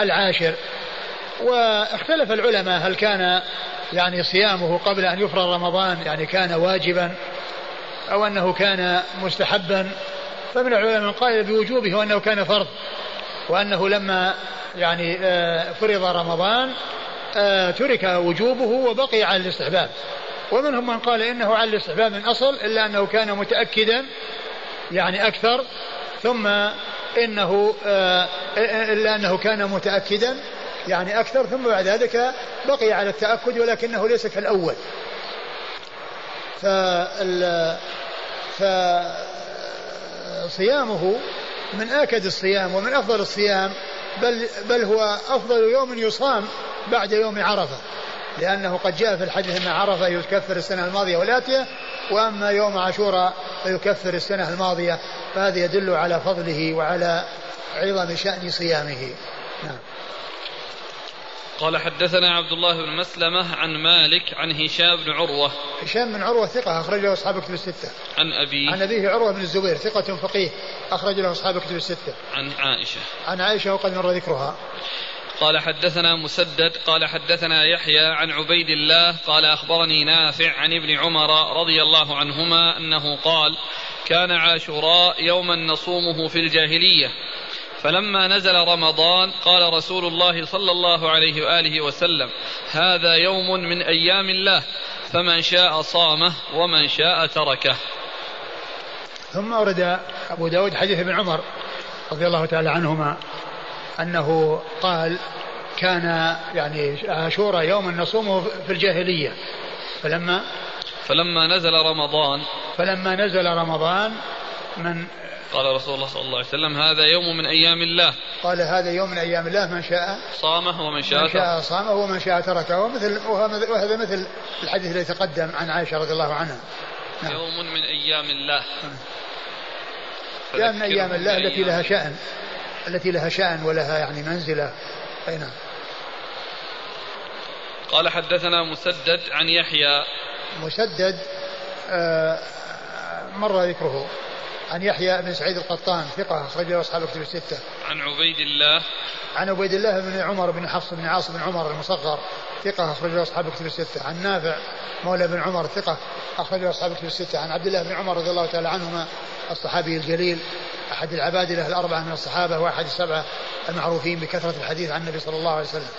العاشر. واختلف العلماء هل كان يعني صيامه قبل أن يفرض رمضان يعني كان واجبا أو أنه كان مستحبا. فمن العلماء من قال بوجوبه وأنه كان فرض وأنه لما يعني آه، فرض رمضان ترك وجوبه وبقي على الاستحباب. ومنهم من قال إنه على الاستحباب من أصل إلا أنه كان متأكدا يعني أكثر ثم إنه آه، إلا أنه كان متأكدا يعني أكثر ثم بعد ذلك بقي على التأكد ولكنه ليس كالأول فال فصيامه من آكد الصيام ومن أفضل الصيام بل, بل هو أفضل يوم يصام بعد يوم عرفة لأنه قد جاء في الحديث أن عرفة يكفر السنة الماضية والآتية وأما يوم عاشوراء فيكفر السنة الماضية فهذا يدل على فضله وعلى عظم شأن صيامه. نعم. قال حدثنا عبد الله بن مسلمة عن مالك عن هشام بن عروة. هشام بن عروة ثقة أخرج له أصحاب كتب الستة. عن أبيه. عن أبيه عروة بن الزبير ثقة فقيه أخرج له أصحاب كتب الستة. عن عائشة. عن عائشة وقد مر ذكرها. قال حدثنا مسدد قال حدثنا يحيى عن عبيد الله قال أخبرني نافع عن ابن عمر رضي الله عنهما أنه قال كان عاشوراء يوما نصومه في الجاهلية فلما نزل رمضان قال رسول الله صلى الله عليه وآله وسلم هذا يوم من أيام الله فمن شاء صامه ومن شاء تركه. ثم ورد أبو داود حديث ابن عمر رضي الله تعالى عنهما أنه قال كان يعني عاشوراء يوما نصومه في الجاهلية فلما فلما نزل رمضان فلما نزل رمضان من قال رسول الله صلى الله عليه وسلم هذا يوم من أيام الله. قال هذا يوم من أيام الله من شاء صامه ومن شاء من شاء صامه ومن شاء تركه. ومثل وهذا مثل الحديث الذي تقدم عن عائشة رضي الله عنها. نعم. يوم من أيام الله. يوم من أيام الله التي لها شأن. التي لها شأن ولها يعني منزلة. أي نعم. قال حدثنا مسدد عن يحيى. مسدد آه مر ذكره. عن يحيى بن سعيد القطان ثقة أخرجه أصحاب كتب الستة. عن عبيد الله عن عبيد الله بن عمر بن حفص بن عاصم بن عمر المصغر ثقة أخرجه أصحاب كتب الستة. عن نافع مولى بن عمر ثقة أخرجه أصحاب كتب الستة. عن عبد الله بن عمر رضي الله تعالى عنهما الصحابي الجليل أحد العبادلة الأربعة من الصحابة وأحد السبعة المعروفين بكثرة الحديث عن النبي صلى الله عليه وسلم.